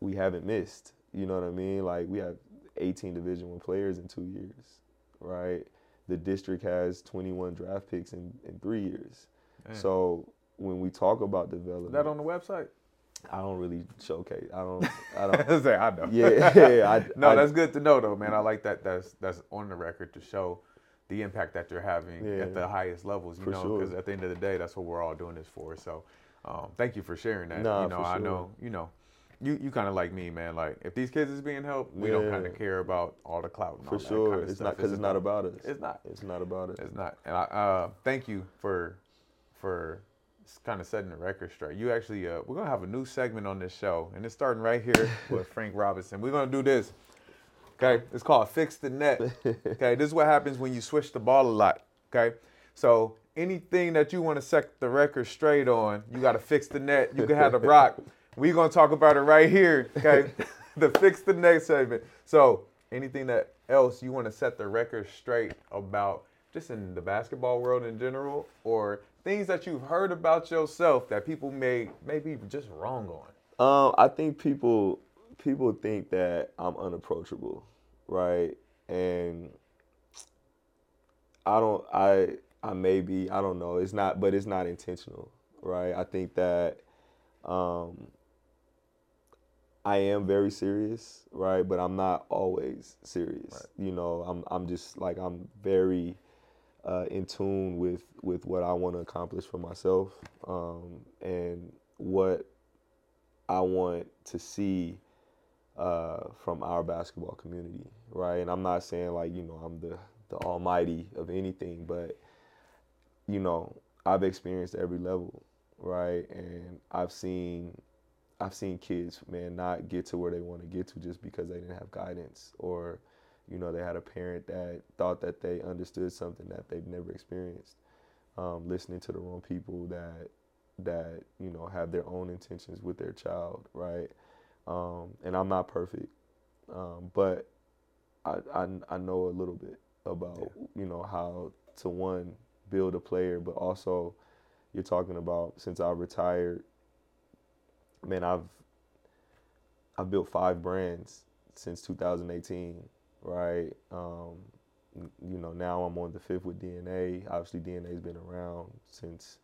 we haven't missed. You know what I mean? Like we have 18 Division One players in two years. right? The district has 21 draft picks in, in three years. Man. So when we talk about development, that on the website? I don't really showcase. I don't. I don't. Say, I know. Yeah, yeah, I- no, I- that's good to know, though, man. I like that. That's that's on the record to show the impact that you're having Yeah. at the highest levels. You know, sure. because at the end of the day, that's what we're all doing this for. So, um, thank you for sharing that. Nah, you know, I sure. know. You know, you you kind of like me, man. Like if these kids is being helped, we don't kind of care about all the clout. And For all that sure, kinda it's stuff. not because it's not about us. It's not. It's not about it. It's not. And I uh, thank you for for kind of setting the record straight. You actually, uh, we're gonna have a new segment on this show, and it's starting right here with Frank Robinson. We're gonna do this. Okay, it's called Fix the Net. Okay, this is what happens when you switch the ball a lot. Okay, so anything that you want to set the record straight on, you got to fix the net. You can have the rock. We're gonna talk about it right here. Okay, the Fix the Net segment. So anything that else you want to set the record straight about, just in the basketball world in general, or things that you've heard about yourself that people may may be just wrong on. Um, I think people people think that I'm unapproachable, right? And I don't I I may be, I don't know. It's not but it's not intentional, right? I think that um I am very serious, right? But I'm not always serious. You know, I'm I'm just like I'm very uh, in tune with with what I want to accomplish for myself um, and what I want to see uh, from our basketball community, right? And I'm not saying like you know I'm the the almighty of anything, but you know I've experienced every level, right? And I've seen I've seen kids, man, not get to where they want to get to just because they didn't have guidance or you know they had a parent that thought that they understood something that they've never experienced. Um, listening to the wrong people that that you know have their own intentions with their child, right? Um, and I'm not perfect, um, but I, I I know a little bit about you know how to one build a player, but also you're talking about since I retired, man, I've I've built five brands since 2018, right? Um, you know, now I'm on the fifth with DNA. Obviously, DNA's been around since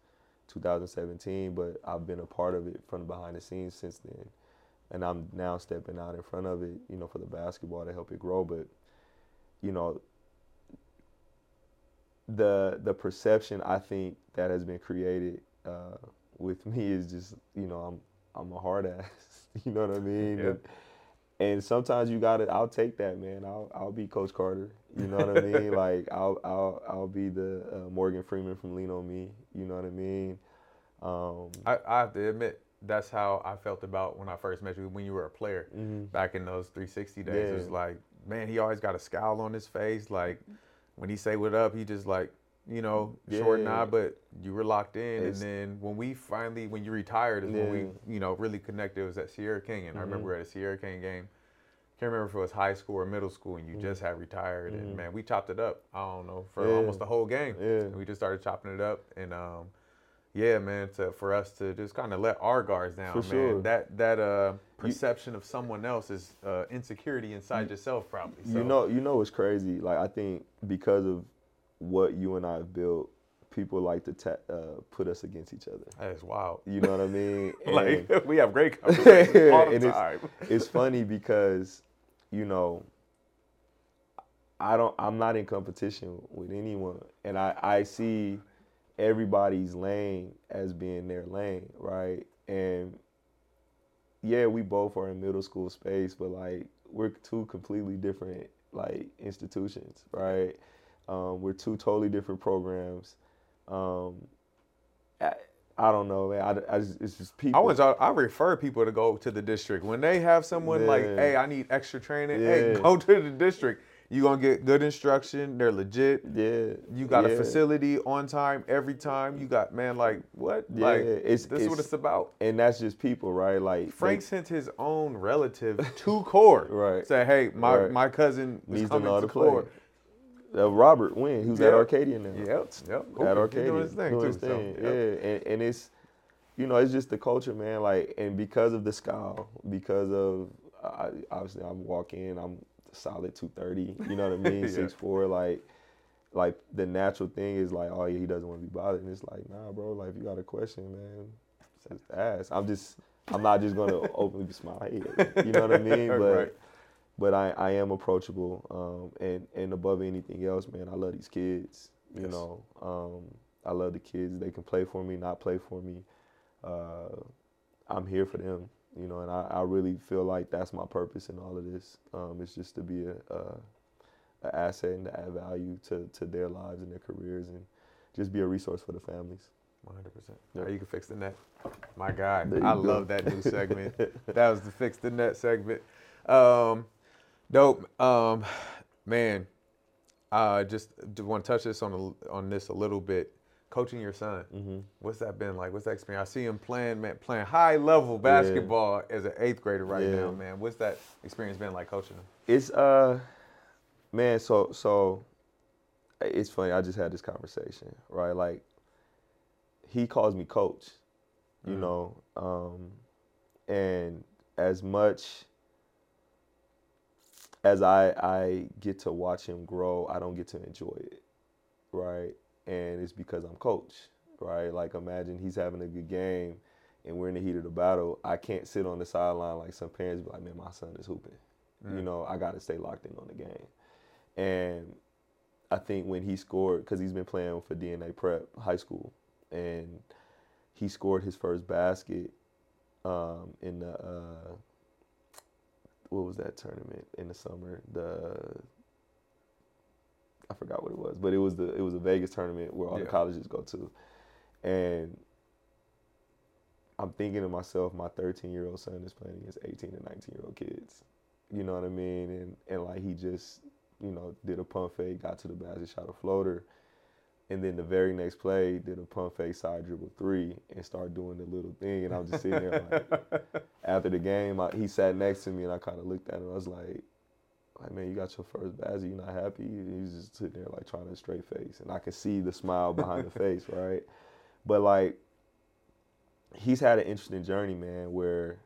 2017, but I've been a part of it from behind the scenes since then. And I'm now stepping out in front of it, you know, for the basketball to help it grow. But, you know, the the perception I think that has been created uh, with me is just, you know, I'm I'm a hard ass. you know what I mean? Yeah. And, and sometimes you got to I'll take that, man. I'll I'll be Coach Carter. You know what I mean? Like I'll I'll I'll be the uh, Morgan Freeman from Lean on Me. You know what I mean? Um, I, I have to admit, that's how I felt about when I first met you when you were a player back in those 360 days. It was like, man, he always got a scowl on his face. Like when he say what up, he just like, you know, short Yeah. nod, but you were locked in. It's- and then when we finally, when you retired, is when we, you know, really connected. It was at Sierra Canyon, and I remember we were at a Sierra Canyon game. Can't remember if it was high school or middle school, and you just had retired. And Mhm. man, we chopped it up. I don't know for Yeah. almost the whole game. Yeah. And we just started chopping it up, and um, yeah, man, to for us to just kind of let our guards down, For man. sure. That that uh perception of someone else is uh, insecurity inside yourself, probably. So, You know, you know, it's crazy. Like I think because of what you and I have built, people like to ta- uh, put us against each other. that is wild. You know what I mean? And like we have great conversations all the And it's- time. it's funny because, you know, I don't. I'm not in competition with anyone, and I I see everybody's lane as being their lane, right? And yeah, we both are in middle school space, but like we're two completely different like institutions, right? Um, we're two totally different programs. Um, I, I don't know, man. I, I just, it's just people. I was I refer people to go to the district when they have someone like, hey, I need extra training. Hey, go to the district. You gonna get good instruction. They're legit. yeah, You got a facility on time every time. You got man, like what? Yeah, like it's- this is what it's- it's about. and that's just people, right? Like Frank they- sent his own relative to Core. Right. Say, hey, my, Right. my cousin needs to coming know to to play. Core. Uh, Robert Wynn, who's at Yeah. Arcadia now. Yep. Yep. at Cool. Arcadia, doing his thing doing his so, thing. yep. Yeah, and, and it's, you know, it's just the culture, man. Like, and because of the scowl, because of I, obviously I'm walking, I'm solid 230. You know what I mean? Yeah. Six four. Like, like the natural thing is like, oh yeah, he doesn't want to be bothered. And it's like, nah, bro. Like, if you got a question, man, just ask. I'm just, I'm not just gonna openly smile. Hey, you know what I mean? But, Right. but I, I am approachable. Um, and and above anything else, man, I love these kids. You Yes. know, um, I love the kids. They can play for me, not play for me. Uh, I'm here for them, you know, and I, I really feel like that's my purpose in all of this. Um, it's just to be a, a, a asset and to add value to, to their lives and their careers and just be a resource for the families. 100%. Yeah. Now you can fix the net. My God, I go. love that new segment. that was the fix the net segment. Um, dope. Um, man, uh, just want to touch this on a, on this a little bit. Coaching your son, Mm-hmm. what's that been like? What's that experience? I see him playing man, playing high level basketball as an eighth grader right Yeah. now, man. What's that experience been like coaching him? It's uh, man. So so, it's funny. I just had this conversation, right? Like, he calls me coach, you Mhm. know, um, and as much as I I get to watch him grow, I don't get to enjoy it, right? And it's because I'm coach, right? Like, imagine he's having a good game. And we're in the heat of the battle. I can't sit on the sideline like some parents be like, "Man, my son is hooping." you Mm. know, I got to stay locked in on the game. And I think when he scored, because he's been playing for DNA Prep High School, and he scored his first basket um, in the uh, what was that tournament in the summer? The I forgot what it was, but it was the it was a Vegas tournament where all Yeah. the colleges go to, and I'm thinking to myself, my 13 year old son is playing against 18 and 19 year old kids. You know what I mean? And and like he just, you know, did a pump fake, got to the basket, shot a floater, and then the very next play did a pump fake side dribble three and started doing the little thing. And I'm just sitting there like, after the game, I, he sat next to me and I kind of looked at him. I was like, like man, you got your first basket, you're not happy? He's just sitting there like trying to straight face, and I could see the smile behind the face, right? But like, he's had an interesting journey, man, where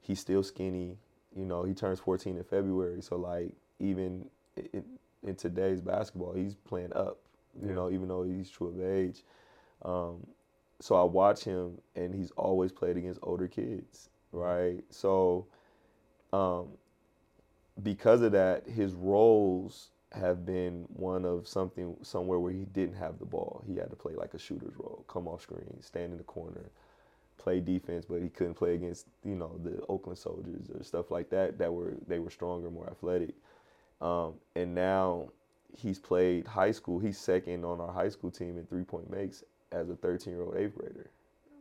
he's still skinny. You know, he turns 14 in February, so like even in, in today's basketball, he's playing up. You Yeah. know, even though he's true of age. Um, so I watch him, and he's always played against older kids, right? So, um, because of that, his roles have been one of something somewhere where he didn't have the ball. He had to play like a shooter's role, come off screen, stand in the corner, play defense, but he couldn't play against you know the Oakland Soldiers or stuff like that that were they were stronger, more athletic. Um, and now he's played high school. He's second on our high school team in three point makes as a 13 year old eighth grader,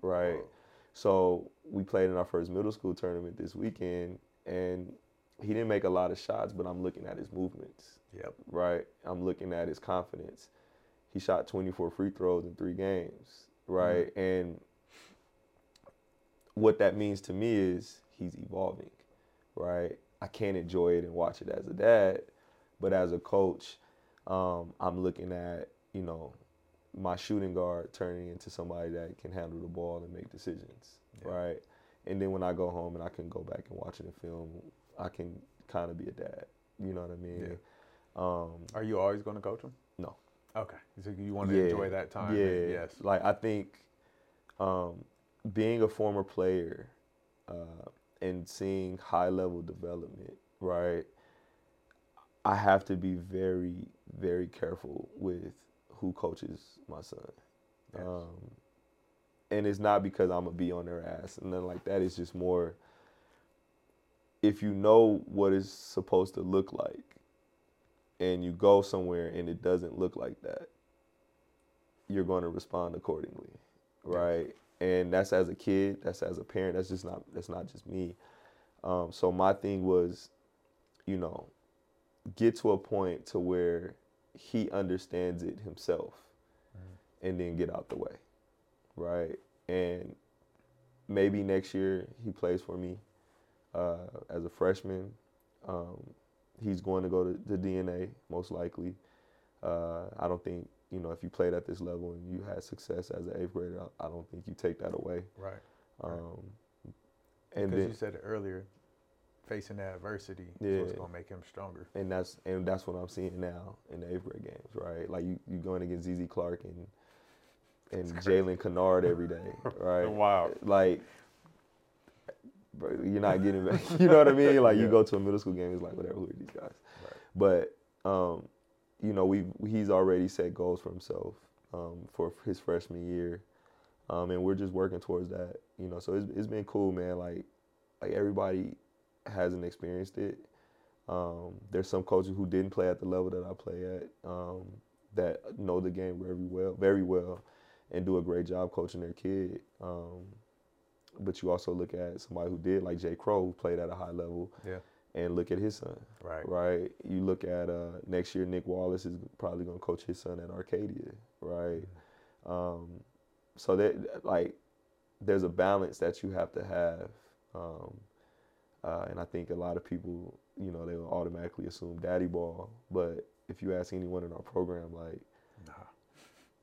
right? Whoa. So we played in our first middle school tournament this weekend, and he didn't make a lot of shots, but I'm looking at his movements, Yep. right? I'm looking at his confidence. He shot 24 free throws in three games, right? And what that means to me is he's evolving, right? I can't enjoy it and watch it as a dad, but as a coach, um, I'm looking at you know my shooting guard turning into somebody that can handle the ball and make decisions, Yeah. right? And then when I go home and I can go back and watch it in film, I can kind of be a dad. You know what I mean? Um, Are you always going to coach him? No. Okay. So you want to Yeah, enjoy that time? Yeah. and- Yes. Like I think um, being a former player uh, and seeing high level development, right? I have to be very, very careful with who coaches my son. Yes. Um, and it's not because I'm gonna be on their ass and nothing like that. It's just more if you know what it's supposed to look like and you go somewhere and it doesn't look like that, you're going to respond accordingly, right? And that's as a kid, that's as a parent, that's just not that's not just me. Um, so my thing was, you know, get to a point to where he understands it himself, and then get out the way, right? And maybe next year he plays for me uh, as a freshman. Um, he's going to go to the DNA most likely. Uh, I don't think you know if you played at this level and you had success as an eighth grader, I, I don't think you take that away. Right. Um, Because and then you said earlier, facing that adversity Yeah. is what's gonna make him stronger. and that's and that's what I'm seeing now in the eighth grade games, right? Like you you going against ZZ Clark and and Jalen Kennard every day, right? Wow. Like, bro, you're not getting back. You know what I mean? Like you go to a middle school game, it's like whatever. Who are these guys? Right. But um, you know, we he's already set goals for himself um, for his freshman year, um, and we're just working towards that. You know, so it's it's been cool, man. Like like everybody hasn't experienced it. Um, there's some coaches who didn't play at the level that I play at um, that know the game very well, very well, and do a great job coaching their kid. But you also look at somebody who did, like Jay Crow, who played at a high level, Yeah. and look at his son. Right. Right. You look at uh, next year, Nick Wallace is probably going to coach his son at Arcadia. Right. Um, so that like, there's a balance that you have to have. Um, uh, and I think a lot of people, you know, they will automatically assume daddy ball. But if you ask anyone in our program, like, Nah.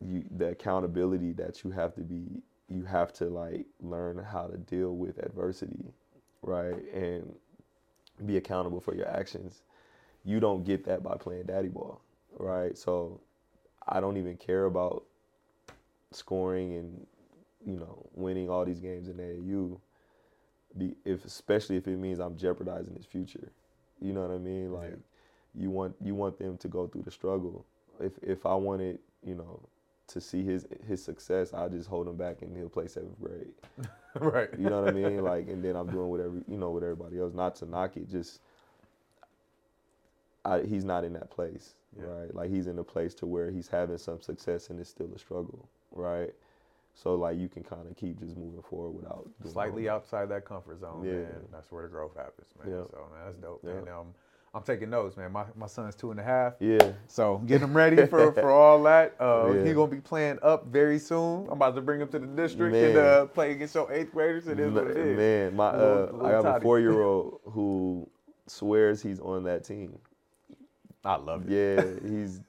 you the accountability that you have to be you have to like learn how to deal with adversity right? And be accountable for your actions. You don't get that by playing daddy ball right? So i don't even care about scoring and you know winning all these games in AAU be if especially if it means i'm jeopardizing his future. You know what i mean? Like Yeah. you want you want them to go through the struggle. If if i wanted you know to see his his success i just hold him back and he'll play seventh grade right. you know what I mean? Like, and then I'm doing whatever you know with everybody else. Not to knock it, just I, he's not in that place, Yeah. right? Like he's in a place to where he's having some success and it's still a struggle, right? So like you can kind of keep just moving forward without doing Slightly outside that comfort zone, Yeah. man. That's where the growth happens, man. Yeah. So man, that's dope, Yeah. man. Um, I'm taking notes, man. My my son's two and a half. Yeah, So get him ready for, for all that. Uh, Yeah. He gonna be playing up very soon. I'm about to bring him to the district and uh, play against your eighth graders. It is what it is. man. My uh, little I have a four year old who swears he's on that team. I love it. Yeah, he's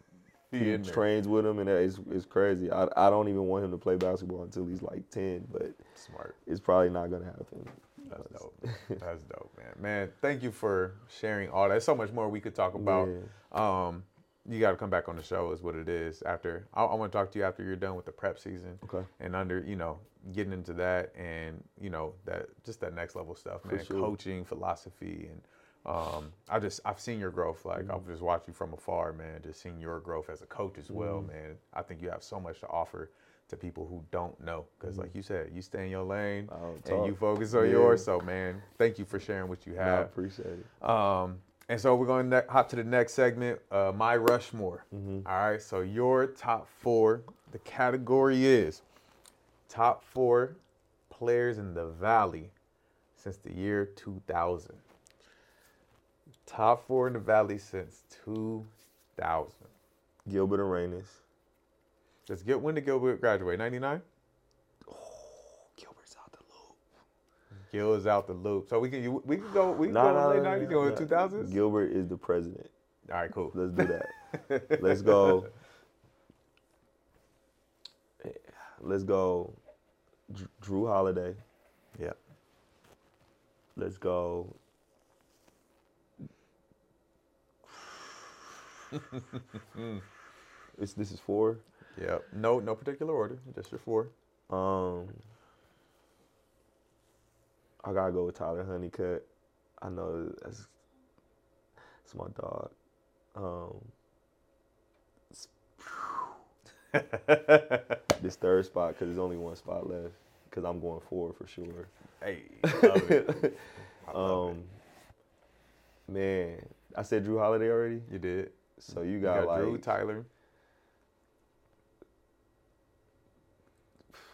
He he in there. trains with him, and it's it's crazy. I I don't even want him to play basketball until he's like ten, but Smart. it's probably not gonna happen. That's dope. That's dope, man. Man, thank you for sharing all that. So much more we could talk about. Um, you got to come back on the show, is what it is. After I, I want to talk to you after you're done with the prep season. Okay. And under, you know, getting into that and you know that just that next level stuff, man. sure. Coaching, philosophy, and um, I just I've seen your growth. Like Mm-hmm. I've just watched you from afar, man. Just seeing your growth as a coach as well, Mm-hmm. man. I think you have so much to offer to people who don't know, because like you said, you stay in your lane Mm-hmm. And you focus on Yeah. yours. So, man, thank you for sharing what you have. I appreciate it. Um, and so we're going to ne- hop to the next segment, uh, my Rushmore. Mm-hmm. All right. So your top four. The category is top four players in the Valley since the year 2000. Top four in the Valley since 2000. Gilbert Arenas. Let's get when did Gilbert graduate? 99. Gilbert's out the loop. Gil is out the loop. So we can you, we can go we can Nah, go late nah, 90s, nah, go 2000s. Gilbert is the president. All right, cool. Let's do that. Let's go. Let's go. Jrue Holiday. Yeah. Let's go. it's, this is four. Yeah. No, no particular order. Just your four. Um, I gotta go with Tyler Honeycutt. I know that's it's my dog. Um, this third spot because there's only one spot left. Because I'm going four for sure. Hey, love it. Love Um, man, I said Jrue Holiday already. You did. So you You got, got like Jrue, Tyler.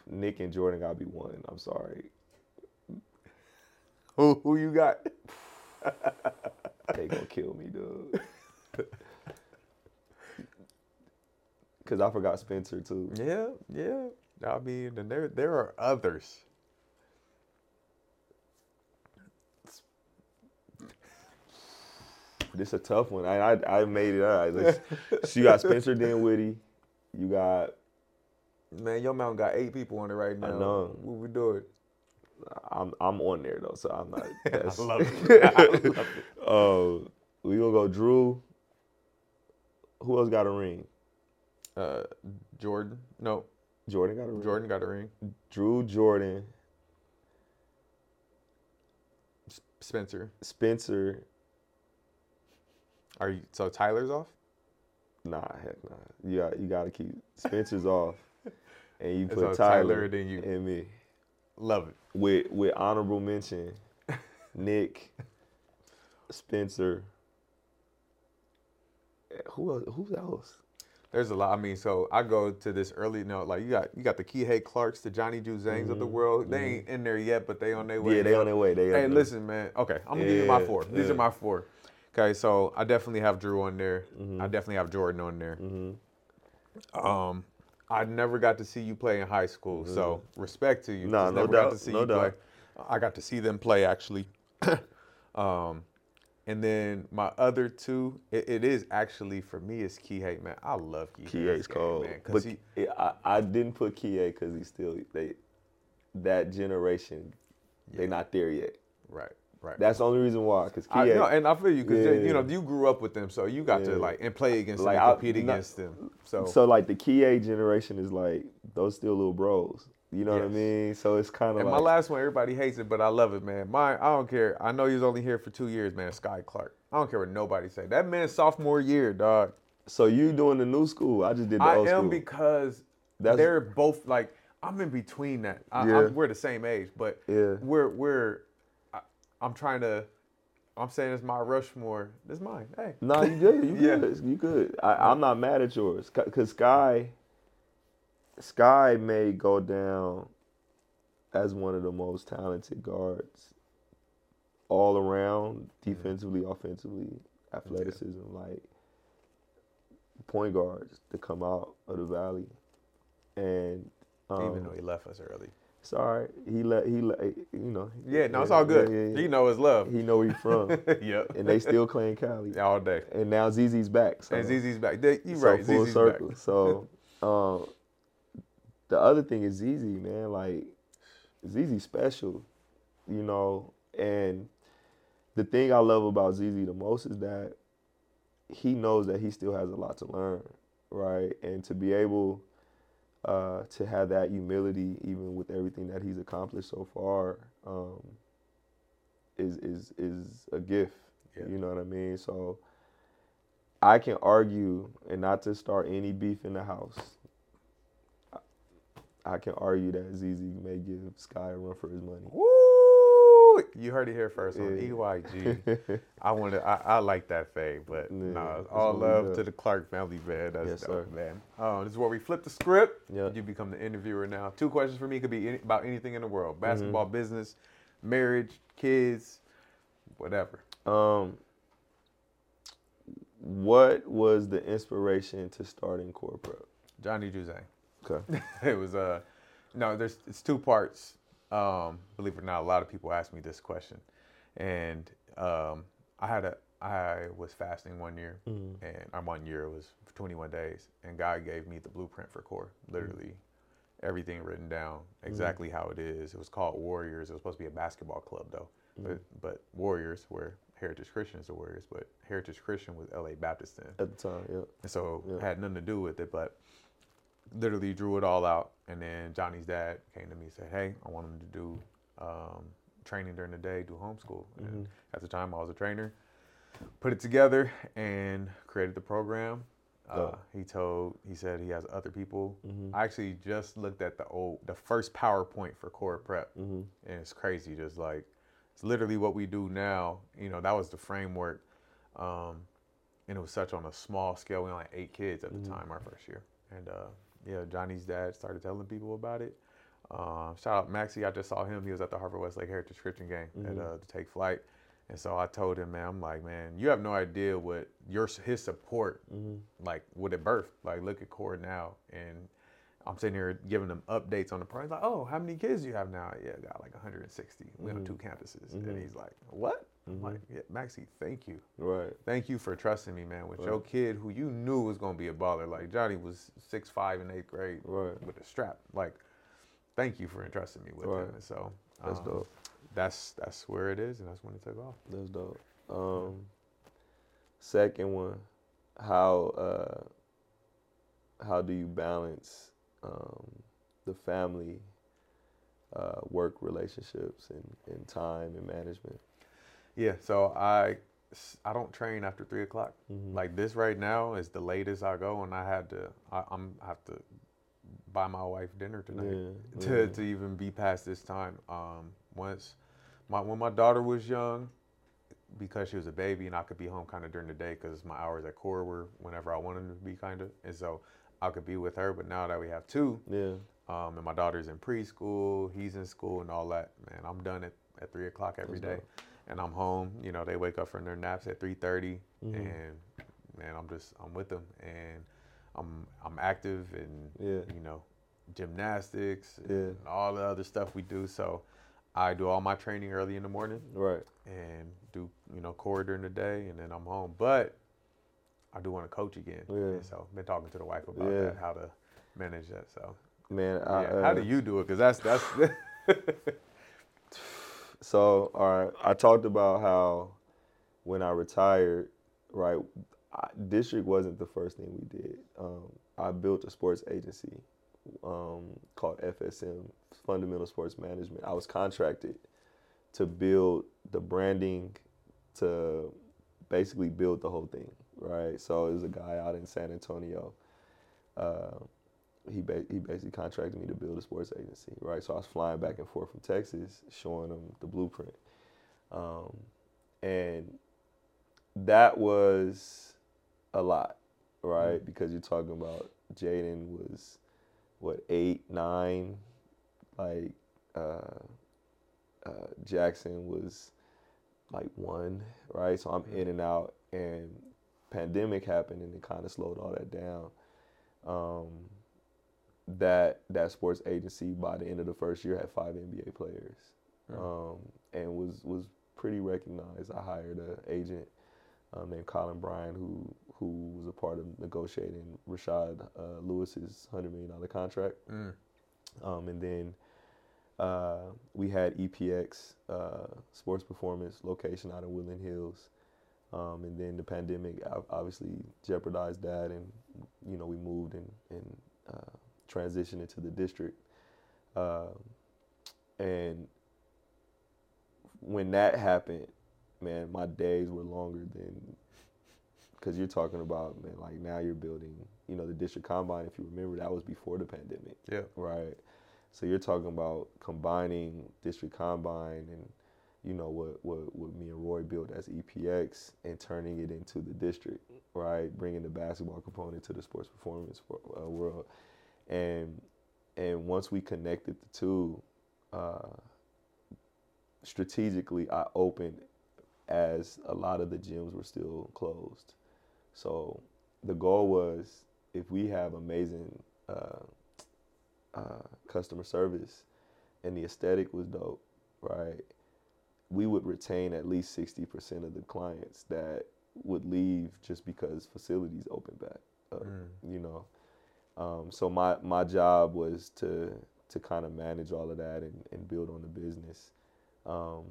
Nick and Jordan gotta be one. I'm sorry. Who who you got? They gonna kill me, dude. Cause I forgot Spencer too. Yeah, yeah. I mean, and there there are others. This is a tough one. I I, I made it. All right, you got Spencer Dinwiddie. You got Man, your mountain got eight people on it right now. know. What we doing? I'm I'm on there though, so I'm not. That's, I love it. I love it. Uh, we gonna go Jrue. Who else got a ring? Uh, Jordan. No, Jordan got a ring. Jordan got a ring. Jrue Jordan, S- Spencer. Spencer. Are you so Tyler's off? Nah, heck nah. You got you got to keep Spencer's off, and you put Tyler, Tyler, then you- and me Love it. with with honorable mention, Nick, Spencer. Who else? Who else? There's a lot. I mean, so I go to this early note. Like you got you got the Kihei Clarks, the Johnny Juzangs of the world. They ain't in there yet, but they on their way. Mm-hmm. yeah, they on their way. They Hey, listen, man. Okay, I'm gonna give you my four. These yeah. are my four. Okay, so I definitely have Jrue on there. Mm-hmm. I definitely have Jordan on there. Um, I never got to see you play in high school, so respect to you. Mm-hmm. No never got doubt, to see no you play. doubt. I got to see them play actually. um, and then my other two, it, it is actually for me is Kihei, man. I love Kihei. Kie's cold, man, but he. I, I didn't put Kie because he's still they that generation. They're not there yet. Right, right. That's the only reason why. Because I, Kie, no, and I feel you because Yeah. you know you grew up with them, so you got to like and play against Like, them, I- compete not- against them. So, so like the Kie generation is like those still little bros. You know what I mean? So it's kind of and like my last one, everybody hates it, but I love it, man. Mine, I don't care. I know he was only here for two years, man. Skyy Clark. I don't care what nobody say. That man's sophomore year, dog. so you doing the new school? I just did the I old am because That's- they're both like I'm in between that. I, Yeah. We're the same age, but Yeah. we're we're. I'm trying to. I'm saying it's my Rushmore. Is mine. Hey, No, you good. You Yeah. good. You good. I, I'm not mad at yours because Skyy, Skyy may go down as one of the most talented guards all around, defensively, offensively, athleticism, like point guards to come out of the valley. And um, even though he left us early. Right. He let he let you know. Yeah, no, it's all good. yeah, yeah. He know his love. He know where he from, yep. and they still claim Cali. all day. And now ZZ's back. So. And ZZ's back. You So right. full ZZ's circle. back. So, um, the other thing is ZZ, man. Like, ZZ special, you know. And the thing I love about ZZ the most is that he knows that he still has a lot to learn, right? And to be able uh, to have that humility, even with everything that he's accomplished so far, um, is is is a gift. Yeah. You know what I mean? So. I can argue, and not to start any beef in the house. I- I can argue that ZZ may give Skyy a run for his money. Woo! You heard it here first on Yeah. EYG. I want to. I, I like that fade, but Yeah, nah, all love to the Clark family, man. That's Yes, dope, sir. man. Um, this is where we flip the script. Yep. You become the interviewer now. Two questions for me could be any, about anything in the world: Mm-hmm. basketball, business, marriage, kids, whatever. Um, what was the inspiration to starting Core Prep? Johnny Juzang. Okay. it was uh no there's it's two parts um believe it or not a lot of people ask me this question. And um i had a i was fasting one year and i'm one year it was 21 days and god gave me the blueprint for core literally everything written down exactly how it is. It was called warriors. It was supposed to be a basketball club though but but warriors were heritage Christians is the warriors but heritage christian was la baptist then. At the time, yeah. and so Yeah. it had nothing to do with it, but literally drew it all out. And then Johnny's dad came to me and said, Hey, I want him to do um, training during the day, do homeschool. And at the time, I was a trainer. Put it together and created the program. Uh, he told, he said he has other people. I actually just looked at the old, the first PowerPoint for Core Prep, and it's crazy. Just like it's literally what we do now. You know, that was the framework. Um, and it was such on a small scale. We only had eight kids at the time, our first year. And uh, yeah, Johnny's dad started telling people about it. Um, shout out Maxie. I just saw him. He was at the Harvard Westlake Heritage Christian game at uh, to take flight. And so I told him, man, I'm like, man, you have no idea what your his support, like, what it birthed. Like, look at Core now, and I'm sitting here giving them updates on the program. He's like, oh, how many kids do you have now? Yeah, got like 160. We on two campuses. And he's like, what? I'm like, yeah, Maxie, thank you. Right. Thank you for trusting me, man. With your kid who you knew was gonna be a baller. Like Johnny was six five in eighth grade Right. with a strap. Like thank you for entrusting me with Right. him. And so That's um, dope. That's that's where it is, and that's when it took off. That's dope. Um, second one, how uh, how do you balance um, the family uh, work relationships and, and time and management? Yeah. So I I don't train after three o'clock. Mhm. Like this right now is the latest I go, and I had to I, I'm I have to buy my wife dinner tonight Yeah, to yeah. to even be past this time. Um, once my when my daughter was young, because she was a baby and I could be home kind of during the day because my hours at core were whenever I wanted to be kind of, and so I could be with her. But now that we have two, Yeah, um, and my daughter's in preschool, he's in school, and all that. Man, I'm done at, at three o'clock every That's day, and I'm home. You know, they wake up from their naps at three Mhm. and man, I'm just I'm with them, and I'm I'm active, and Yeah. you know, gymnastics, Yeah. and all the other stuff we do. So I do all my training early in the morning, right. and do you know core during the day, and then I'm home. But I do want to coach again, Yeah. and so been talking to the wife about Yeah. that, how to manage that. So. Man, I, Yeah. How uh, do you do it? Because that's that's So, I talked about how when I retired, right, I, district wasn't the first thing we did. Um, I built a sports agency um, called FSM, Fundamental Sports Management. I was contracted to build the branding, to basically build the whole thing, right? So it was a guy out in San Antonio. Uh, he ba- he basically contracted me to build a sports agency, right? So I was flying back and forth from Texas, showing him the blueprint, um, and that was a lot, right? Because you're talking about Jaden was what eight, nine, like uh, uh, Jackson was like one, right? So I'm in and out, and pandemic happened, and it kind of slowed all that down. Um, that that sports agency by the end of the first year had five NBA players, Mm. um, and was was pretty recognized. I hired an agent um, named Colin Bryan who who was a part of negotiating Rashard uh, Lewis's hundred million dollar contract, Mm. um, and then uh, we had EPX uh, Sports Performance location out in Woodland Hills. Um, and then the pandemic obviously jeopardized that, and you know we moved and, and uh, transitioned into the district. Um, and when that happened, man, my days were longer than because you're talking about man, like now you're building, you know, the district combine. If you remember, that was before the pandemic. Yeah. Right. So you're talking about combining district combine and you know what, what what me and Roy built as EPX and turning it into the district, right? Bringing the basketball component to the sports performance uh, world, and and once we connected the two, uh, strategically I opened as a lot of the gyms were still closed. So the goal was if we have amazing uh, uh, customer service and the aesthetic was dope, right? We would retain at least 60% of the clients that would leave just because facilities open back up, Mm. you know. Um, so my, my job was to to kind of manage all of that and, and build on the business. Um,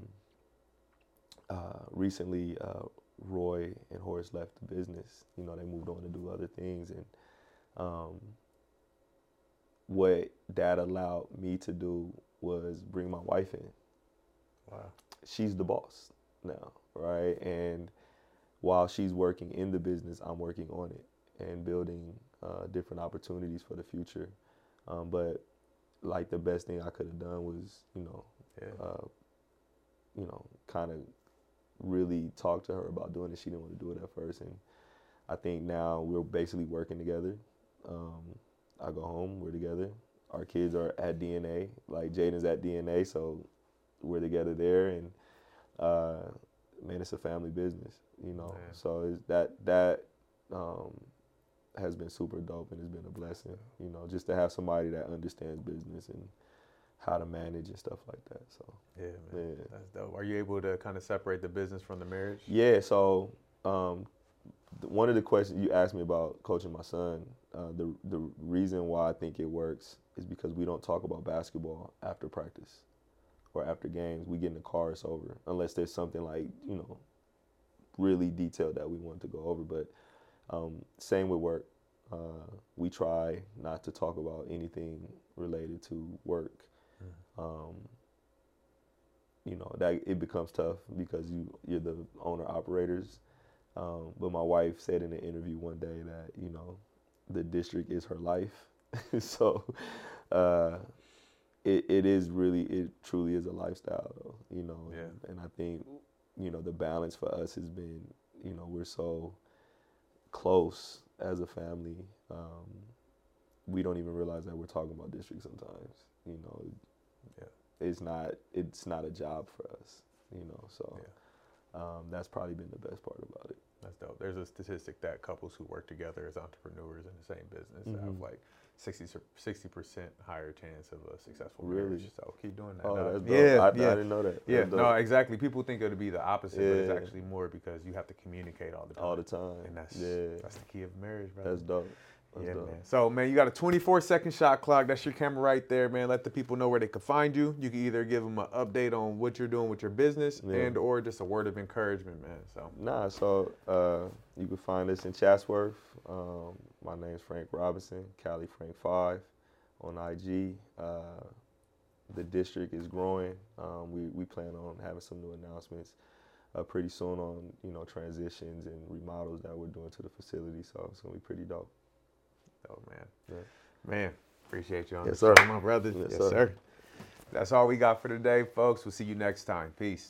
uh, recently, uh, Roy and Horace left the business. You know, they moved on to do other things, and um, what that allowed me to do was bring my wife in. Wow. She's the boss now, right? And while she's working in the business, I'm working on it and building uh, different opportunities for the future. Um, but like the best thing I could have done was, you know, Yeah. uh, you know, kind of really talk to her about doing it. She didn't want to do it at first, and I think now we're basically working together. Um, I go home, we're together. Our kids are at DNA, like Jaden's at DNA, so we're together there, and uh, man, it's a family business, you know. Man. So it's that that um, has been super dope, and it's been a blessing, you know, just to have somebody that understands business and how to manage and stuff like that. So Yeah, man. yeah. That's dope. Are you able to kind of separate the business from the marriage? Yeah, so um, one of the questions you asked me about coaching my son, uh, the the reason why I think it works is because we don't talk about basketball after practice or after games. We get in the car, it's over. Unless there's something like you know really detailed that we want to go over. But um, same with work. Uh, we try not to talk about anything related to work. Mm. Um, you know that it becomes tough because you you're the owner operators. Um, but my wife said in an interview one day that you know the district is her life, so uh, it it is really it truly is a lifestyle though. You know, Yeah. and, and I think you know the balance for us has been you know we're so close as a family. Um, we don't even realize that we're talking about district sometimes. You know, Yeah. it's not it's not a job for us. You know, so um, that's probably been the best part about it. That's dope. There's a statistic that couples who work together as entrepreneurs in the same business have Mhm. like 60 percent higher chance of a successful Really? marriage. So keep doing that. Oh, dog. that's dope. Yeah, I, I didn't know that. yeah. No, exactly. People think it'll be the opposite, but it's actually more because you have to communicate all the time. all the time. and that's yeah, that's the key of marriage, brother. that's dope. That's yeah, dope. man. So, man, you got a 24 second shot clock. That's your camera right there, man. Let the people know where they can find you. You can either give them an update on what you're doing with your business Yeah. and or just a word of encouragement, man. So, Nah, so uh, you can find us in Chatsworth. Um, my name's Frank Robinson, Cali Frank Five, on IG. Uh, the district is growing. Um, we we plan on having some new announcements uh, pretty soon on you know transitions and remodels that we're doing to the facility. So it's gonna be pretty dope. oh, man. Yeah. Man, appreciate you on Yes, sir. show, my brother. Yes, yes sir. sir. That's all we got for today, folks. We'll see you next time. Peace.